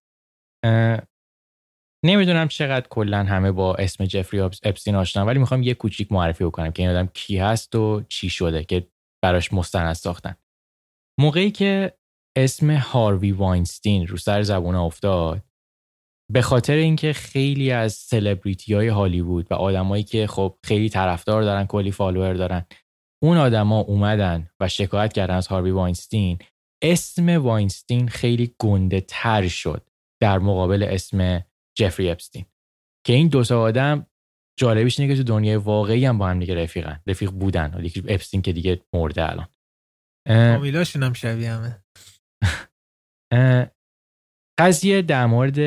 نمی‌دونم چقدر کلا همه با اسم جفری اپس- اپستین آشنا ولی می‌خوام یه کوچیک معرفی بکنم که این آدم کی هست و چی شده که براش مستند ساختن. موقعی که اسم هاروی واینستین رو سر زبون افتاد. به خاطر اینکه خیلی از سلبریتی های هالیوود و آدمایی که خب خیلی طرفدار دارن کلی follower دارن اون آدما اومدن و شکایت کردن از هاروی واینستین اسم واینستین خیلی گنده تر شد در مقابل اسم جفری اپستین. که این دو تا آدم جالبیش اینه که تو دنیای واقعی هم با هم دیگه رفیقن. رفیق بودن. یکی اپستین که دیگه مرده الان. فامیلاشون هم شبیه همه. قضیه در مورد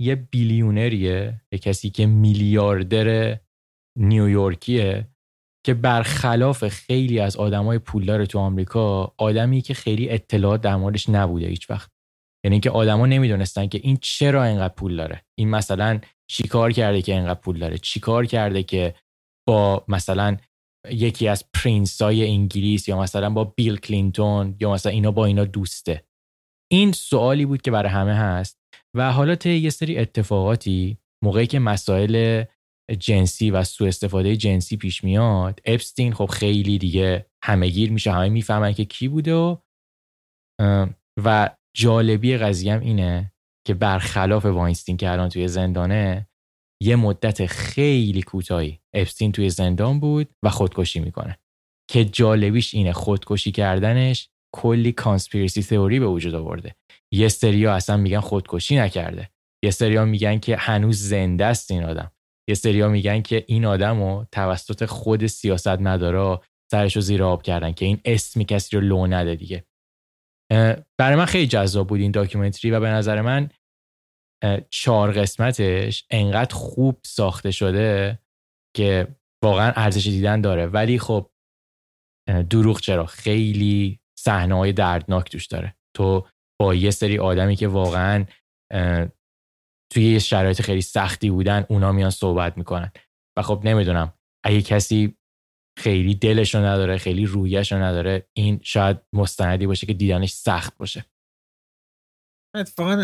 یه بیلیونریه یه کسی که میلیاردر نیویورکیه که برخلاف خیلی از آدمای پولدار تو آمریکا آدمی که خیلی اطلاعات در موردش نبوده هیچ وقت. یعنی که آدما نمی‌دونستن که این چرا اینقدر پول داره. این مثلا چیکار کرده که اینقدر پول داره؟ چیکار کرده که با مثلا یکی از prince های انگلیس یا مثلا با بیل کلینتون یا مثلا اینا با اینا دوسته؟ این سوالی بود که برای همه هست و حالا طی یه سری اتفاقاتی موقعی که مسائل جنسی و سوء استفاده جنسی پیش میاد اپستین خب خیلی دیگه همهگیر میشه همه می‌فهمن که کی بوده و و جالبی قضیه اینه که برخلاف واینستین که الان توی زندانه یه مدت خیلی کوتاهی اپستین توی زندان بود و خودکشی می‌کنه. که جالبیش اینه خودکشی کردنش کلی کانسپیرسی تئوری به وجود آورده. یه سریا اصلا میگن خودکشی نکرده. یه سریا میگن که هنوز زنده است این آدم. یه سریا میگن که این آدم رو توسط خود سیاست مدارا سرش رو زیر آب کردن که این اسمی کسی رو لو نده دیگه. برای من خیلی جذاب بود این داکیومنتری و به نظر من چهار قسمتش انقدر خوب ساخته شده که واقعا ارزش دیدن داره. ولی خب دروغ چرا؟ خیلی صحنه های دردناک توش داره. تو با یه سری آدمی که واقعا توی یه شرایط خیلی سختی بودن اونا میان صحبت می‌کنن. و خب نمی‌دونم اگه کسی خیلی دلش رو نداره خیلی رویش رو نداره این شاید مستندی باشه که دیدنش سخت باشه. اتفاقا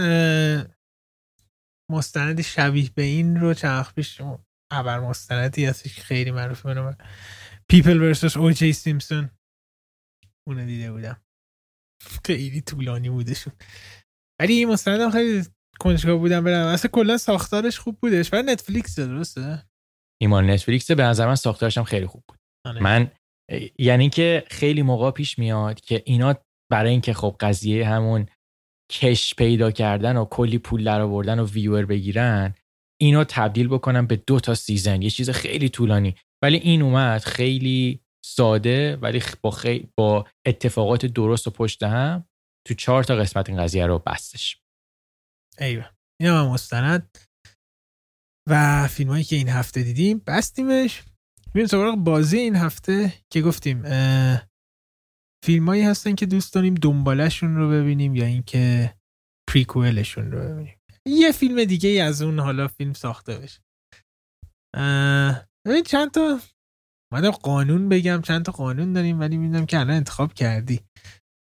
مستند شبیه به این رو چند وقت پیش خبر مستندی هستش که خیلی معروفه People versus O.J. Simpson اونو دیده بودم. خیلی طولانی بودشون ولی این مستند هم خیلی کنجکاو بودم برم. اصلا کلا ساختارش خوب بودش. برای نتفلیکس درسته؟ ایمان نتفلیکس به نظر من ساختارش هم خیلی خوب بود. آره. من یعنی که خیلی موقع پیش میاد که اینا برای اینکه خب قضیه همون کش پیدا کردن و کلی پول در آوردن و viewer بگیرن اینو تبدیل بکنن به دو تا season. یه چیز خیلی طولانی. ولی این اومد خیلی ساده ولی با, خی... با اتفاقات درست و پشت هم تو چهار تا قسمت این قضیه رو بستش. ایوه. این هم مستند. و فیلم هایی که این هفته دیدیم بستیمش. میریم سراغ بازی این هفته که گفتیم فیلم هایی هستن که دوست داریم دنبالشون رو ببینیم یا اینکه پریکوئلشون رو ببینیم. یه فیلم دیگه از اون حالا فیلم ساخته بشه. ببین چند تا اومدم قانون بگم چند تا قانون داریم ولی می‌دونم که الان انتخاب کردی.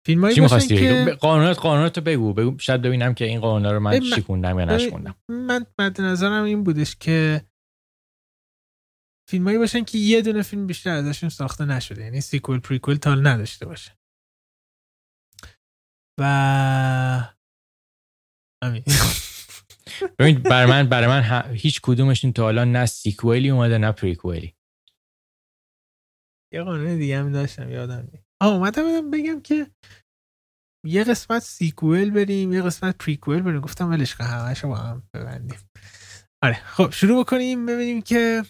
فیلم هایی می‌خواستی؟ که؟ قانونات قانونات رو بگو. بگو شاید ببینم که این قانونا رو من شکوندم یا نشکوندم من مد نظرم این بودش که فیلمایی باشن که یه دونه فیلم بیشتر ازشون ساخته نشده یعنی سیکوال پریکوال تال نداشته باشه. و همین. ببین برای من برای من هیچ کدومشون تا حالا نه سیکوئلی اومده نه پریکوئلی یه قانون دیگه هم داشتم یادم نیست. آه اومدم بگم که یه قسمت سیکوئل بریم یه قسمت پریکوئل بریم. گفتم ولش کن همش با هم ببندیم. آره خب شروع بکنیم ببینیم که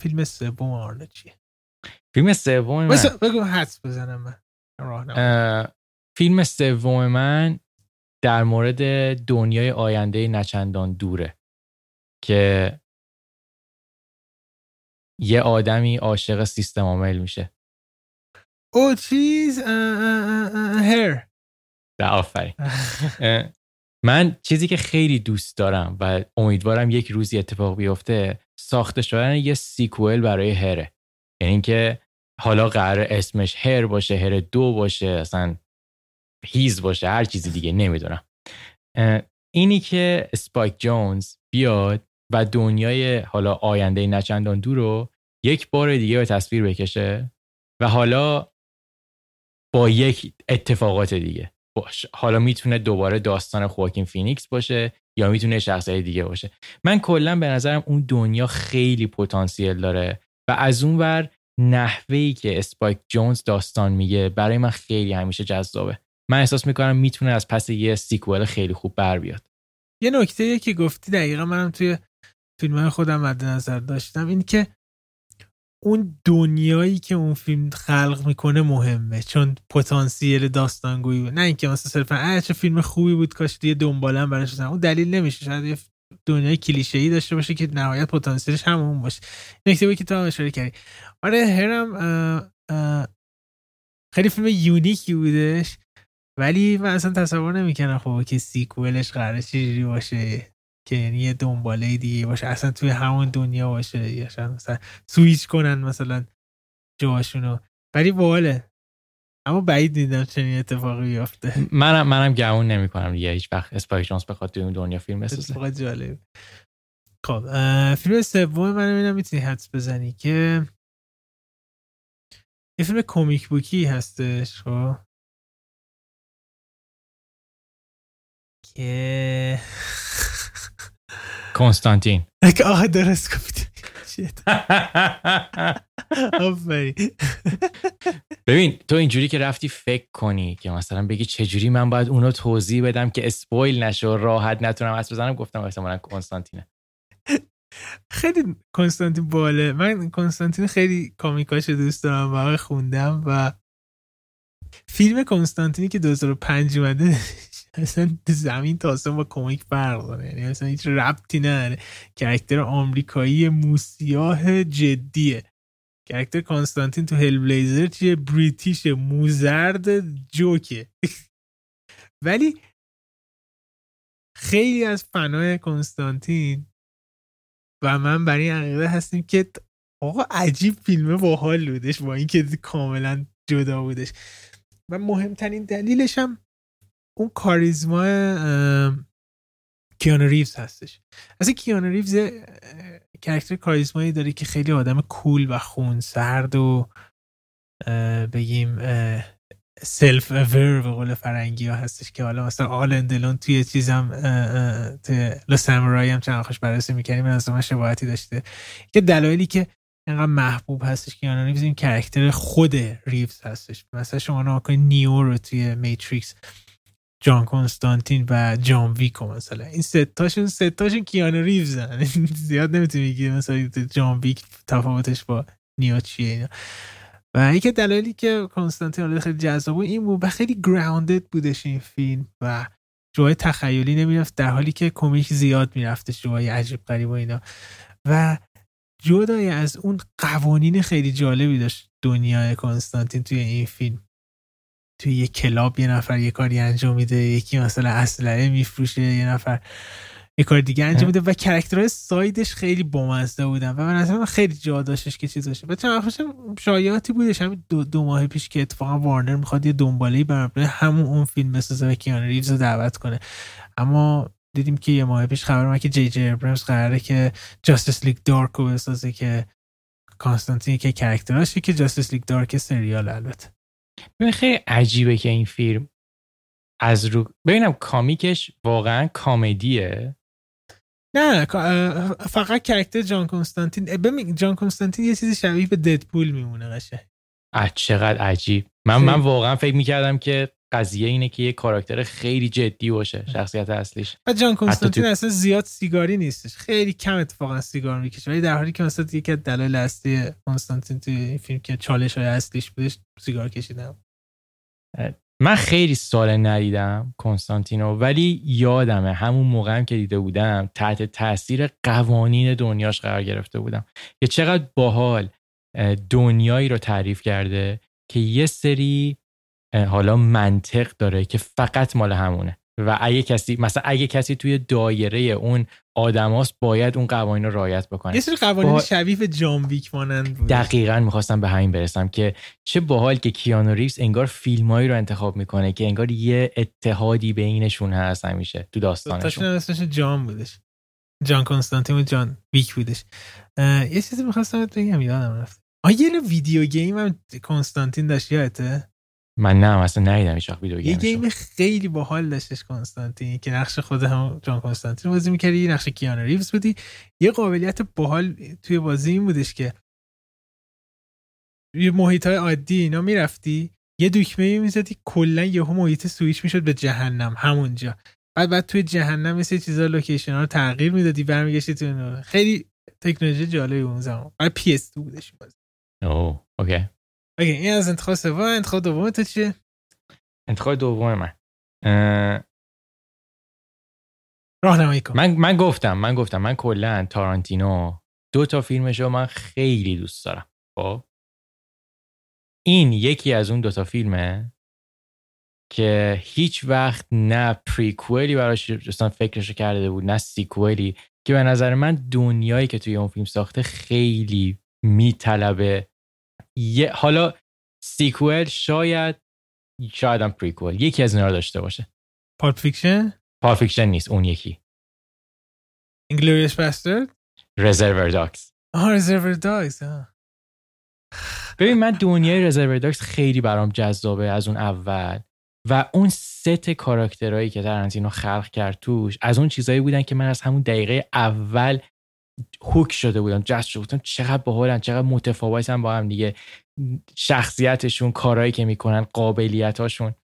فیلم سوم آرنولد چیه. فیلم سوم من. بگو حدس بزنم من. اه، فیلم سوم من در مورد دنیای آینده نچندان دوره که یه آدمی عاشق سیستم عامل میشه. او چیز هر. آفرین. من چیزی که خیلی دوست دارم و امیدوارم یک روزی اتفاق بیفته ساخته شدن یه سیکوئل برای هره. یعنی اینکه حالا قرار اسمش هر باشه هر دو باشه اصلا هیز باشه هر چیزی دیگه نمی‌دونم. اینی که اسپایک جونز بیاد و دنیای حالا آینده نچندان دور رو یک بار دیگه به تصویر بکشه و حالا با یک اتفاقات دیگه. باش. حالا می‌تونه دوباره داستان خواکین فینیکس باشه یا می‌تونه شخصیت دیگه باشه. من کلا به نظرم اون دنیا خیلی پتانسیل داره و از اون ور نحوهی که اسپایک جونز داستان میگه برای من خیلی همیشه جذابه. من احساس می‌کنم می‌تونه از پس یه sequel خیلی خوب بر بیاد. یه نکته که گفتی دقیقا منم توی فیلم های خودم مد نظر داشتم این که اون دنیایی که اون فیلم خلق می‌کنه مهمه چون پتانسیل داستانگویی. نه اینکه مثلا صرفا چه فیلم خوبی بود کاش یه دنبالم براش. اون دلیل نمیشه شاید یه دنیای کلیشه ای داشته باشه که نهایت پتانسیلش همون باشه نکته بود که تو اشاره کردی آره هرم اه، اه، خیلی فیلم یونیکی بودش ولی من اصلا تصور نمی‌کنم خب که سیکوئلش قراره چجوری باشه که یعنی یه دنباله دیگه باشه اصلا توی همون دنیا باشه یا شاید مثلا سویچ کنن مثلا جاشونو. ولی باحاله اما بعید دیدم چنین اتفاقی بیفته منم منم گمون نمی‌کنم دیگه. هیچ وقت اسپایک جونز بخواد توی اون دنیا فیلم بسازه. اتفاق جالب. خب فیلم سوم من ببینم می‌تونی حدس بزنی که یه فیلم کمیک بوکی هستش خب. که کنستانتین آه درست گفتی ببین تو اینجوری که رفتی فکر کنی که مثلا بگی چجوری من باید اونو توضیح بدم که اسپویل نشه و راحت نتونم حس بزنم گفتم احتمالا کنستانتینه. خیلی کنستانتین باله. من کنستانتین خیلی کامیکاش دوست دارم و خوندم و فیلم کنستانتینی که 2005 اومده اصلا زمین تا آسمون با کمیک فرق داره. یعنی اصلا هیچ ربطی نداره. کرکتر آمریکایی موسیاه جدیه. کرکتر کنستانتین تو هل بلیزر چیه؟ بریتیش موزرد جوکه. ولی خیلی از فنای کنستانتین و من برای این عقیده هستیم که آقا عجیب فیلمه باحال بودش با اینکه کاملا جدا بودش. و مهمترین دلیلش هم اون کاریزما کیانو ریوز هستش. اصلا کیانو ریوز کرکتر کاریزمایی داره که خیلی آدم کول و خون سرد و بگیم سلف اور به قول فرنگی ها هستش که حالا مثلا آل اندلون توی چیزم توی لا سامورایی هم چند خوش بررسی می‌کنیم از من شباهتی داشته. که دلایلی که اینقدر محبوب هستش که یانو ریوز این کرکتر خود ریوز هستش. مثلا شما نگاه نیو رو توی میتریکس جان کنستانتین و جان ویکو مثلا. این ستاشون ستاشون کیانو ریوزن زیاد نمی‌تونی بگی مثلا جان ویک تفاوتش با نیو چیه اینا. و یکی دلایلی که کنستانتین خیلی جذاب بود این بود و خیلی grounded بودش این فیلم و جوهای تخیلی نمی‌رفت در حالی که کمیک زیاد میرفتش جوهای عجیب غریب و اینا. و جدای از اون قوانین خیلی جالبی داشت دنیای کنستانتین توی این فیلم. توی یه کلاب یه نفر یه کاری انجام میده یکی مثلا اسلحه میفروشه یه نفر یه کار دیگه انجام میده و character های side ش خیلی بامزه بودن و من خیلی جا داشتش که چیز باشه. چند وقت شایعاتی بودش. همین دو, دو ماه پیش که اتفاقا وارنر می‌خواد یه دنباله بر همون اون فیلم بسازه و کیانو ریوز رو دعوت کنه. اما دیدیم که یه ماه پیش خبر اومد که جی جی ابرامز قراره که Justice League Dark رو بسازه که کانستانتین که character اشه که Justice League Dark سریال البته. ببین خیلی عجیبه که این فیلم از رو ببینم comic ش واقعا comedy ه. نه فقط کرکتر جان کنستانتین. ببین جان کنستانتین یه چیزی شبیه به ددپول میمونه قشنگ. چقدر عجیب. من. من واقعا فکر می‌کردم که قضیه اینه که یه کاراکتر خیلی جدی باشه شخصیت اصلیش. و جان کنستانتین اصلا زیاد سیگاری نیستش. خیلی کم اتفاقا سیگار می‌کشه. ولی در حالی که مثلا یکی از دلایل اصلی کنستانتین توی این فیلم که چالش های اصلیش بودش سیگار کشیدم من خیلی سال ندیدم کنستانتینو ولی یادمه همون موقع هم که دیده بودم تحت تاثیر قوانین دنیاش قرار گرفته بودم. که چقدر باحال دنیایی رو تعریف کرده که یه سری حالا منطق داره که فقط مال همونه. و اگه کسی مثلا اگه کسی توی دایره اون آدماست باید اون قوانین رو رعایت بکنه. یه سری قوانین با... شبیه به جان ویک مانند بود. دقیقا می‌خواستم به همین برسم که چه باحال که کیانو ریوز انگار فیلمایی رو انتخاب می‌کنه که انگار یه اتحادی بینشون هست همیشه تو داستانشون. اسمش جان بودش. جان کنستانتین و جان ویک بودش. یه چیزی می‌خواستم بگم یادم رفت. آیه video game هم کنستانتین داشت یادته؟ من نه اصلا ندیدم هیچ video game یه game خیلی باحال داشتش کنستانتین که نقش خود هم جان کنستانتین بازی می‌کردی یه نقش کیانو ریوز بودی. یه قابلیت باحال توی بازی این بودش که یه محیط های عادی اینا می‌رفتی یه دکمه می‌زدی کلا یهو محیط سویچ می‌شد به جهنم همونجا. بعد بعد توی جهنم مثل چیزا location ها رو تغییر می‌دادی برمیگشتی تو خیلی تکنولوژی جالبی اون زمان. برای PS بودش بازی. اوه okay. okay این از انتخاب سوم انتخاب دوم تو چیه انتخاب دوم من راهنمایی کن من من گفتم من گفتم من کلا تارانتینو دو تا فیلمشو من خیلی دوست دارم خب این یکی از اون دو تا فیلمه که هیچ وقت نه prequel ی براش اصلا فکرشو کرده بود نه sequel ی که به نظر من دنیایی که توی اون فیلم ساخته خیلی میطلبه یه حالا sequel شاید شاید هم prequel یکی از اینا رو داشته باشه. Pulp Fiction؟ Pulp Fiction نیست اون یکی. Inglourious Basterds Reservoir Dogs آه Reservoir Dogs ببین من دنیای رزرور داکس خیلی برام جذابه از اون اول. و اون ست کاراکترهایی که ترنتینو خلق کرد توش از اون چیزایی بودن که من از همون دقیقه اول هوک شده بودم جست شده بودم چقدر باحالن چقدر متفاوتن با هم دیگه. شخصیتشون کارهایی که می‌کنن قابلیتاشون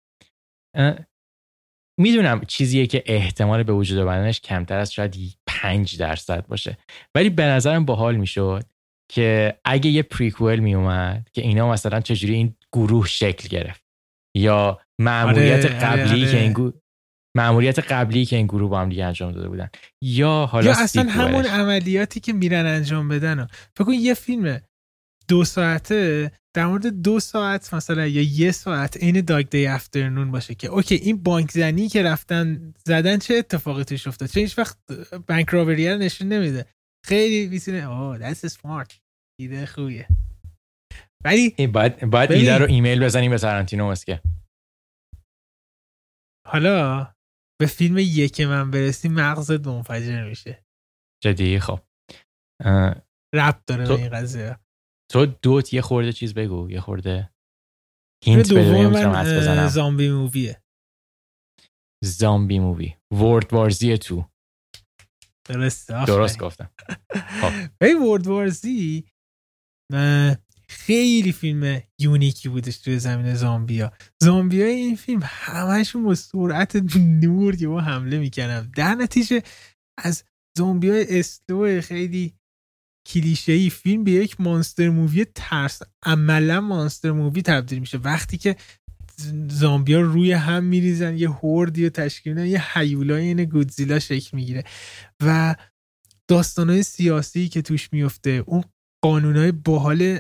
می‌دونم چیزیه که احتمال به وجود آمدنش کمتر از شاید 5 درصد باشه. ولی به نظرم باحال می‌شد که اگه یه پریکوئل میومد که اینا مثلا چجوری این گروه شکل گرفت. یا معمولیت آره، آره، قبلی آره. که این معمولیت قبلی که این گروه با هم دیگه انجام داده بودن. یا حالا یا اصلا همون عملیاتی که میرن انجام بدن فکر کن یه فیلم دو ساعته در مورد دو ساعت مثلا یا یه ساعت این داگ دی افترنون باشه که اوکی این بانک زنی که رفتن زدن چه اتفاقی توش افتاد؟ چه هیچ وقت bank robbery نشون نمیده. خیلی می‌تونه oh that's smart. ایده خوبیه. ولی باید باید ایده رو ایمیل بزنیم به تارانتینو مسکه. حالا به فیلم یک من برسی مغزت منفجر میشه. جدی؟ خب. ربط داره تو... این قضیه. تو دوت یه خورده چیز بگو یه خورده hint بده من zombie movie ه. zombie movie. World War Z two. درست درست گفتم. خب. ای World War Z خیلی فیلم unique ی بودش توی زمینه زامبیا. زامبیا این فیلم همشون با سرعت نور یهو حمله می‌کنن در نتیجه از زامبیا slow خیلی کلیشه ای فیلم به یک monster movie ترس عملا monster movie تبدیل میشه. وقتی که زامبیا روی هم میریزن یه horde ی و تشکیل یه هیولای این گودزیلا شکل می‌گیره. و داستانهای سیاسی که توش میفته اون قانونهای باحال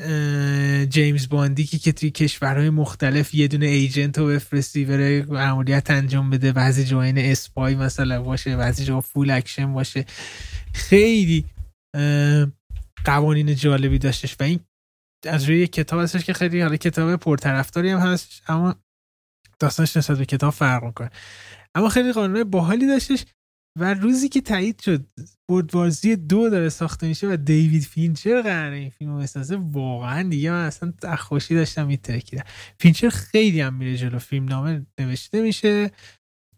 جیمز باندی که توی کشورهای مختلف یه دونه agent رو بفرستی بره عملیات انجام بده بعضی جا spy مثلا باشه بعضی جا full action باشه. خیلی قوانین جالبی داشتش و این از روی کتاب هستش که خیلی حالا کتاب پرطرفداری هم هست اما داستانش نسبت به کتاب فرق می‌کنه. اما خیلی قانون باحالی داشتش و روزی که تایید شد بردوارزی دو داره ساخته میشه و دیوید فینچر قراره این فیلم بسازه واقعا دیگه من اصلا خوشی داشتم میترکیدم فینچر خیلی هم میره جلو فیلم نامه نوشته میشه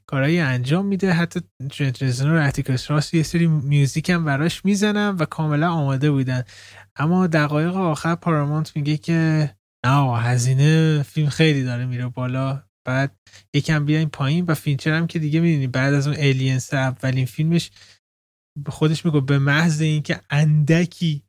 کارهایی انجام میده حتی ترنت رزنر و اتیکس راس یه سری music هم براش می‌زنن و کاملا آماده بودن. اما دقایق آخر پارامونت میگه که نه هزینه فیلم خیلی داره میره بالا. بعد یکم بیاین پایین و فینچر هم که دیگه می‌دونی بعد از اون Alien سه اولین فیلمش به خودش میگه به محض اینکه اندکی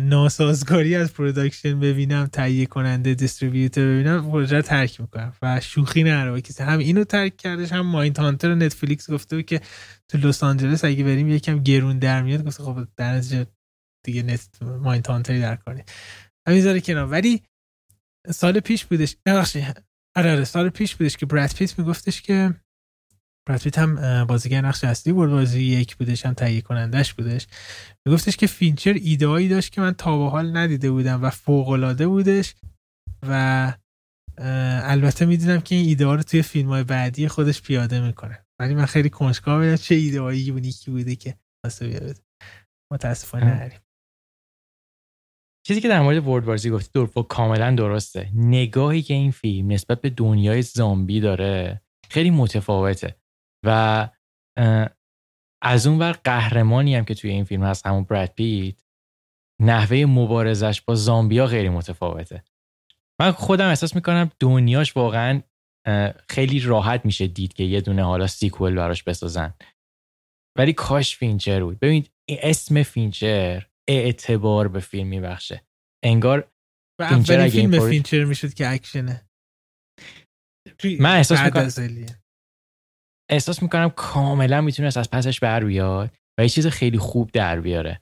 ناسازگاری از production ببینم تهیه کننده distributor ببینم پروژه ترک می‌کنم و شوخی نداره با کسی هم اینو ترک کردش هم Mindhunter نتفلیکس گفته بود که تو لس آنجلس اگه بریم یکم گرون در میاد گفته خب در نتیجه دیگه نت Mindhunter ی در کنی همین کنار. ولی سال پیش بودش. آره آره سال پیش بودش که براد پیت میگفتش که براد پیت هم بازیگر نقش اصلی بود بازی یک بودش هم تهیه کنندش بودش. میگفتش که فینچر ایدهایی داشت که من تا به حال ندیده بودم و فوق العاده بودش و البته می‌دونم که این ایده ها رو توی فیلم های بعدی خودش پیاده می‌کنه. ولی من خیلی کنجکاو بودم چه ایده هایی unique ی بوده که واسه بیاد متاسفانه نداریم چیزی که در مورد ورد وارزی گفتی دور کاملا درسته. نگاهی که این فیلم نسبت به دنیای زامبی داره خیلی متفاوته. و از اون ور قهرمانی هم که توی این فیلم هست همون براد پیت نحوه مبارزش با زامبیا خیلی متفاوته. من خودم احساس می‌کنم دنیاش واقعا خیلی راحت میشه دید که یه دونه حالا سیکول براش بسازن. ولی کاش فینچر بود. ببینید اسم فینچر اعتبار به فیلم میبخشه. انگار و اولین فیلم فینچر می‌شد که اکشنه. من احساس می‌کنم احساس می‌کنم کاملا می‌تونست از پسش بر بیاد و یه چیز خیلی خوب در بیاره.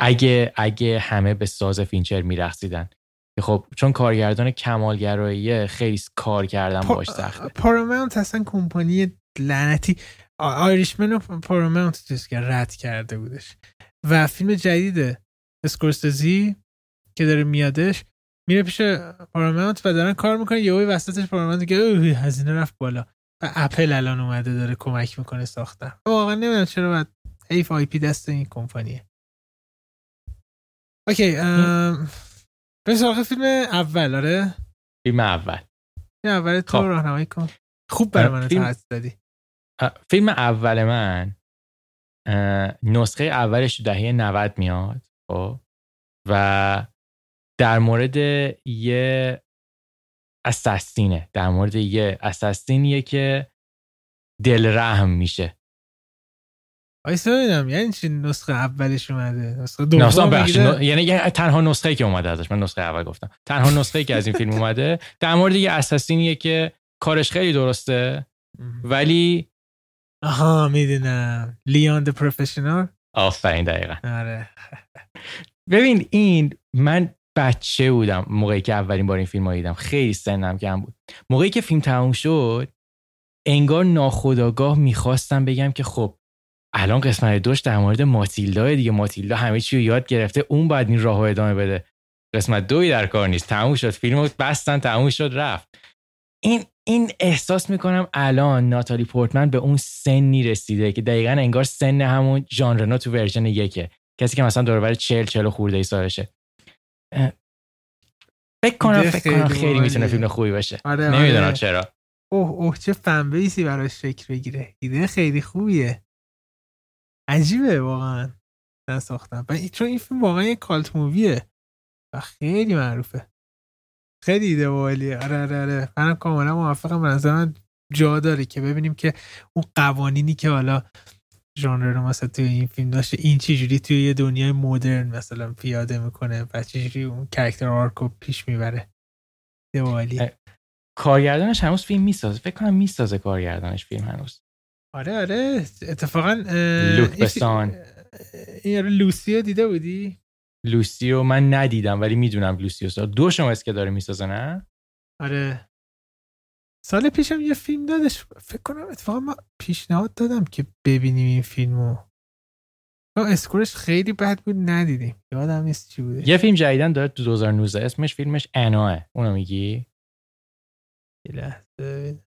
اگه اگه همه به ساز فینچر میرقصیدن. خب چون کارگردان کمالگرایی خیلی کار کردن باش سخته. پارامونت اصلا کمپانی لعنتی Irishman پارامونت چیز که رد کرده بودش. و فیلم جدید اسکورسزی که داره میادش میره پیش پارامونت و دارن کار می‌کنه یهو وسطش پارامونت که هزینه رفت بالا. و اپل الان اومده داره کمک می‌کنه ساختن. واقعا نمی‌دونم چرا باید ایف آی پی دست این کمپانیه. okay به سراغ فیلم اول آره؟ فیلم اول. فیلم اول تو خب. راهنمایی کن. خوب برای من فیلم... دادی فیلم اول من نسخه اولش دهه 90 میاد خب؟ و در مورد یه اساسینه در مورد یه اساسینیه که دل رحم میشه. آیسا ببینم یعنی چی نسخه اولش اومده؟ نسخه دوم نسخه یعنی تنها نسخه که اومده ازش من نسخه اول گفتم. تنها نسخه که از این فیلم اومده. در مورد یه اساسینیه که کارش خیلی درسته ولی آها می‌دونم لیان د پروفشنال آفرین دقیقا آره ببین این من بچه بودم موقعی که اولین بار این فیلم رو دیدم خیلی سنم کم بود موقعی که فیلم تموم شد انگار ناخداگاه می‌خواستم بگم که خب الان قسمت دوش در مورد ماتیلدا دیگه ماتیلدا همه چی رو یاد گرفته اون باید این راه ادامه بده قسمت دوی در کار نیست تموم شد فیلم بستن تموم شد رفت این این احساس می‌کنم الان ناتالی پورتمن به اون سنی رسیده که دقیقا انگار سن همون ژان رنو تو ورژن یکه. کسی که مثلا دور چل چل خورده ای سالشه. فکر کنم فکر کنم خیلی می‌تونه فیلم خوبی باشه. آره نمی‌دونم آره. چرا. اوه اوه چه fan base ی براش فکر بگیره. ایده خیلی خوبیه. عجیبه واقعا. نساختن چون این فیلم واقعا یه cult movie ه. و خیلی معروفه. خیلی ایده عالیه آره آره آره. منم کاملا موافقم. به من جا داره که ببینیم که اون قوانینی که حالا ژانر رو مثلا توی این فیلم داشته این چجوری توی یه دنیای مدرن مثلا پیاده می‌کنه و چجوری اون character arc و پیش می‌بره. دوالی کارگردانش هنوز فیلم می‌سازه. فکر کنم می‌سازه کارگردانش فیلم هنوز. آره آره. اتفاقا لوک بسان. این آره Lucy و دیده بودی؟ Lucy و من ندیدم ولی می‌دونم Lucy دو شما که داره می‌سازه نه آره. سال پیشم یه فیلم دادش. فکر کنم اتفاقا ما پیشنهاد دادم که ببینیم این فیلمو. score ش خیلی بد بود ندیدیم. یادم نیست چی بوده. یه فیلم جدیدن داره تو 2019 اسمش فیلمش Anna ه اونو میگی؟ یه لحظه.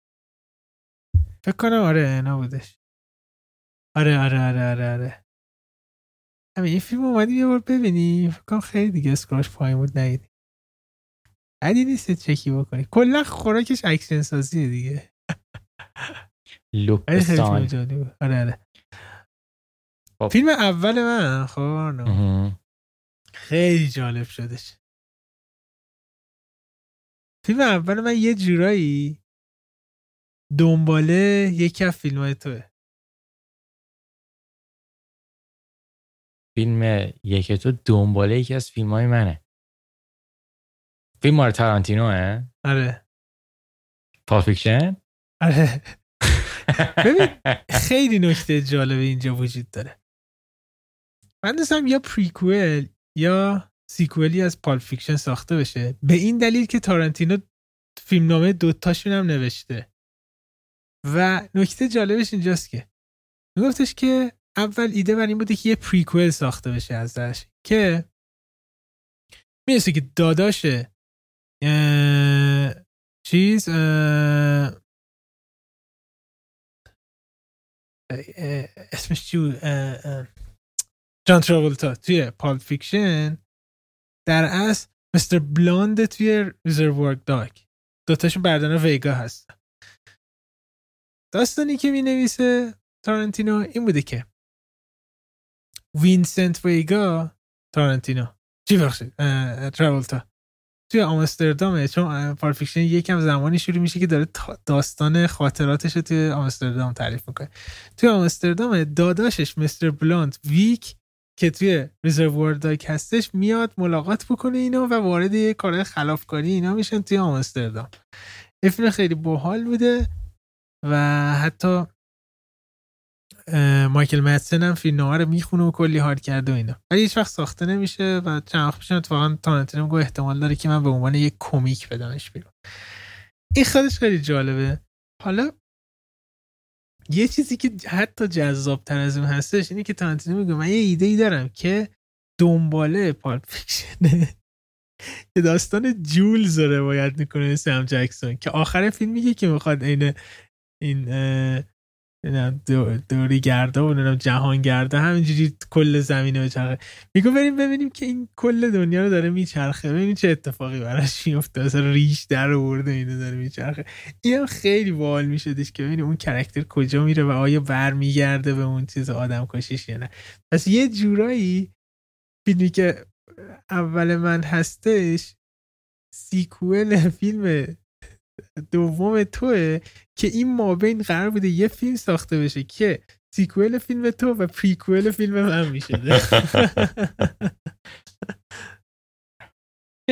فکر کنم آره Anna بودش. آره آره آره آره آره. همین این فیلم اومدیم یه بار ببینیم فکر کنم خیلی دیگه score ش پایین بود ندیدیم بدی نیست چکی بکنی. کلا خوراکش اکشن سازیه دیگه لوک بسان آره آره. خب. فیلم اول من خب خیلی جالب شدش. فیلم اول من یه جورایی دنباله یکی از فیلم های توه. فیلم یک تو دنباله یکی از فیلم های منه. فیلم مار تارانتینوه؟ آره. پافیکشن آره. ببین خیلی نکته جالب اینجا وجود داره. من دوستم یا prequel یا sequel ی از Pulp Fiction ساخته بشه. به این دلیل که تارانتینو فیلمنامه دوتاشون هم نوشته. و نکته جالبش اینجاست که. میگفتش که اول ایده بر این بوده که یه prequel ساخته بشه ازش که می‌رسه که داداشه چیز اسمش چی بود؟ جان تراولتا توی Pulp Fiction. در اصل Mr. Blonde توی Reservoir Dogs دوتاشون برادرن ویگا هستن. داستانی که می نویسه تارنتینو این بوده که وینسنت ویگا تارنتینو چی ببخشید تراولتا توی آمستردامه چون Pulp Fiction یکم زمانی شروع میشه که داره داستان خاطراتش رو توی آمستردام تعریف می‌کنه. توی آمستردام داداشش Mr. Blonde ویگا که توی Reservoir Dogs هستش میاد ملاقات بکنه اینا و وارد یه کار خلافکاری اینا میشن توی آمستردام. فیلم خیلی باحال بوده و حتی مایکل مدسن هم فیلم رو می‌خونه و کلی حال کرده و اینا. ولی هیچ وقت ساخته نمیشه و چند وقت پیش اتفاقا تارانتینو گفت احتمال داره که من به عنوان یک کمیک بدمش بیرون. این خودش خیلی جالبه. حالا یه چیزی که حتی جذاب تر از اون هستش اینه که تارانتینو میگه من یه ایده ای دارم که دنباله پالپ فیکشنه. که داستان جولز رو روایت می‌کنه سم جکسون که آخر فیلم میگه که می‌خواد این این دوری گرده و جهان گرده همینجوری کل زمین رو بچرخه میگو بریم ببینیم که این کل دنیا رو داره میچرخه. ببینیم چه اتفاقی براش میفته اصلا ریش در آورده اینو داره میچرخه. این خیلی باحال میشدش که ببینیم اون کرکتر کجا میره و آیا برمیگرده به اون چیز آدم کشیش یا نه. پس یه جورایی فیلمی که اول من هستش sequel فیلم دوم توئه که این مابین قرار بوده یه فیلم ساخته بشه که sequel فیلم تو و prequel فیلم من میشه.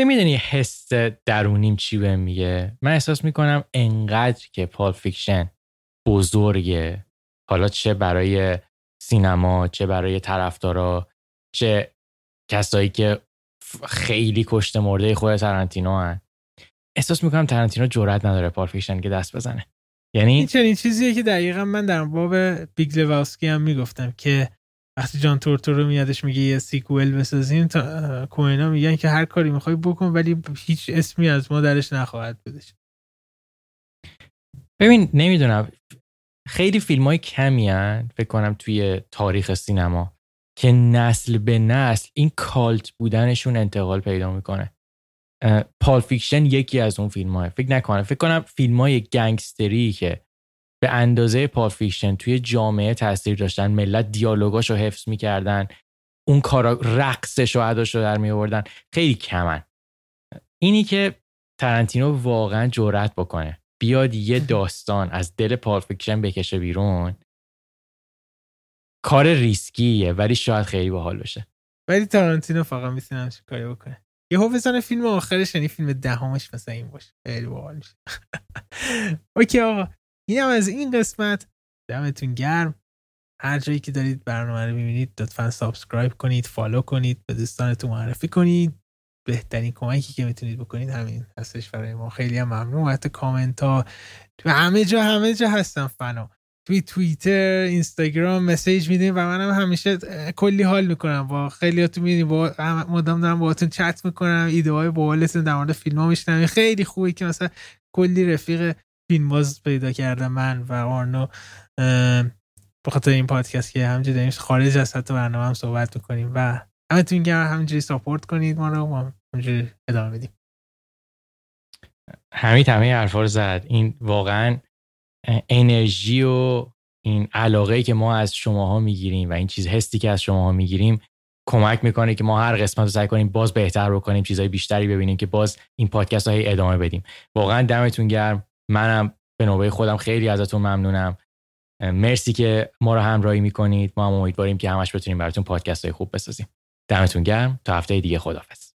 می‌دونی حس درونیم چی بهم میگه؟ من احساس می‌کنم انقدر که Pulp Fiction بزرگه. حالا چه برای سینما چه برای طرفدارا چه کسایی که خیلی کشته مرده خود تارانتینو ان. احساس می‌کنم تارانتینو جرئت نداره Pulp Fiction که دست بزنه. یعنی این چنین چیزیه که دقیقا من در باب Big Lebowski هم می‌گفتم که وقتی جان تورتورو میادش میگه یه sequel بسازیم تا کوئنا میگن که هر کاری می‌خوای بکن ولی هیچ اسمی از ما درش نخواهد بودش ببین نمی‌دونم. خیلی فیلم های کمی ان فکر کنم توی تاریخ سینما که نسل به نسل این cult بودنشون انتقال پیدا می‌کنه. Pulp Fiction یکی از اون فیلم های فکر نکنم. فکر کنم فیلم های گنگستری که به اندازه Pulp Fiction توی جامعه تاثیر داشتن ملت دیالوگاشو حفظ می‌کردن اون کارا رقصش و اداش رو در می آوردن خیلی کمن. اینی که تارانتینو واقعا جرأت بکنه. بیاد یه داستان از دل Pulp Fiction بکشه بیرون کار ریسکیه ولی شاید خیلی باحال بشه. ولی تارانتینو فقط می‌تونه کاری بکنه. یهو بزنه فیلم آخرش یعنی فیلم دهمش مثلا این باشه. خیلی باحال میشه. OK آقا. این هم از این قسمت. دمتون گرم. هر جایی که دارید برنامه رو می‌بینید لطفا subscribe کنید follow کنید به دوستانتون معرفی کنید. بهترین کمکی که می‌تونید بکنید همین هستش برای ما. خیلی هم ممنون. حتی کامنت ها تو همه جا همه جا هستم فنا. توی توییتر اینستاگرام مسیج میدیم و منم همیشه کلی حال می‌کنم. با خیلی تو میدیم با مدام دارم باهاتون چت می‌کنم ایده های باحالتون در مورد فیلم ها میشنم خیلی خوبه که مثلا کلی رفیق فیلم باز پیدا کردم من و آرنو. به خاطر این پادکست که همینجوری داریم خارج از حتی برنامه هم صحبت می‌کنیم و همتون گرم همینجوری ساپورت کنید ما رو همینجوری ادامه بدیم. همین همه حرفا رو زد. این واقعا انرژی و این علاقه که ما از شماها می‌گیریم و این چیز هستی که از شماها می‌گیریم کمک می‌کنه که ما هر قسمت رو سعی کنیم باز بهتر بکنیم چیزهای بیشتری ببینیم که باز این پادکست های ادامه بدیم. واقعا دمتون گرم. منم به نوبه خودم خیلی ازتون ممنونم. مرسی که ما رو همراهی می‌کنید. ما هم امیدواریم که همش بتونیم براتون پادکست های خوب بسازیم. دمتون گرم. تا هفته دیگه خدافظ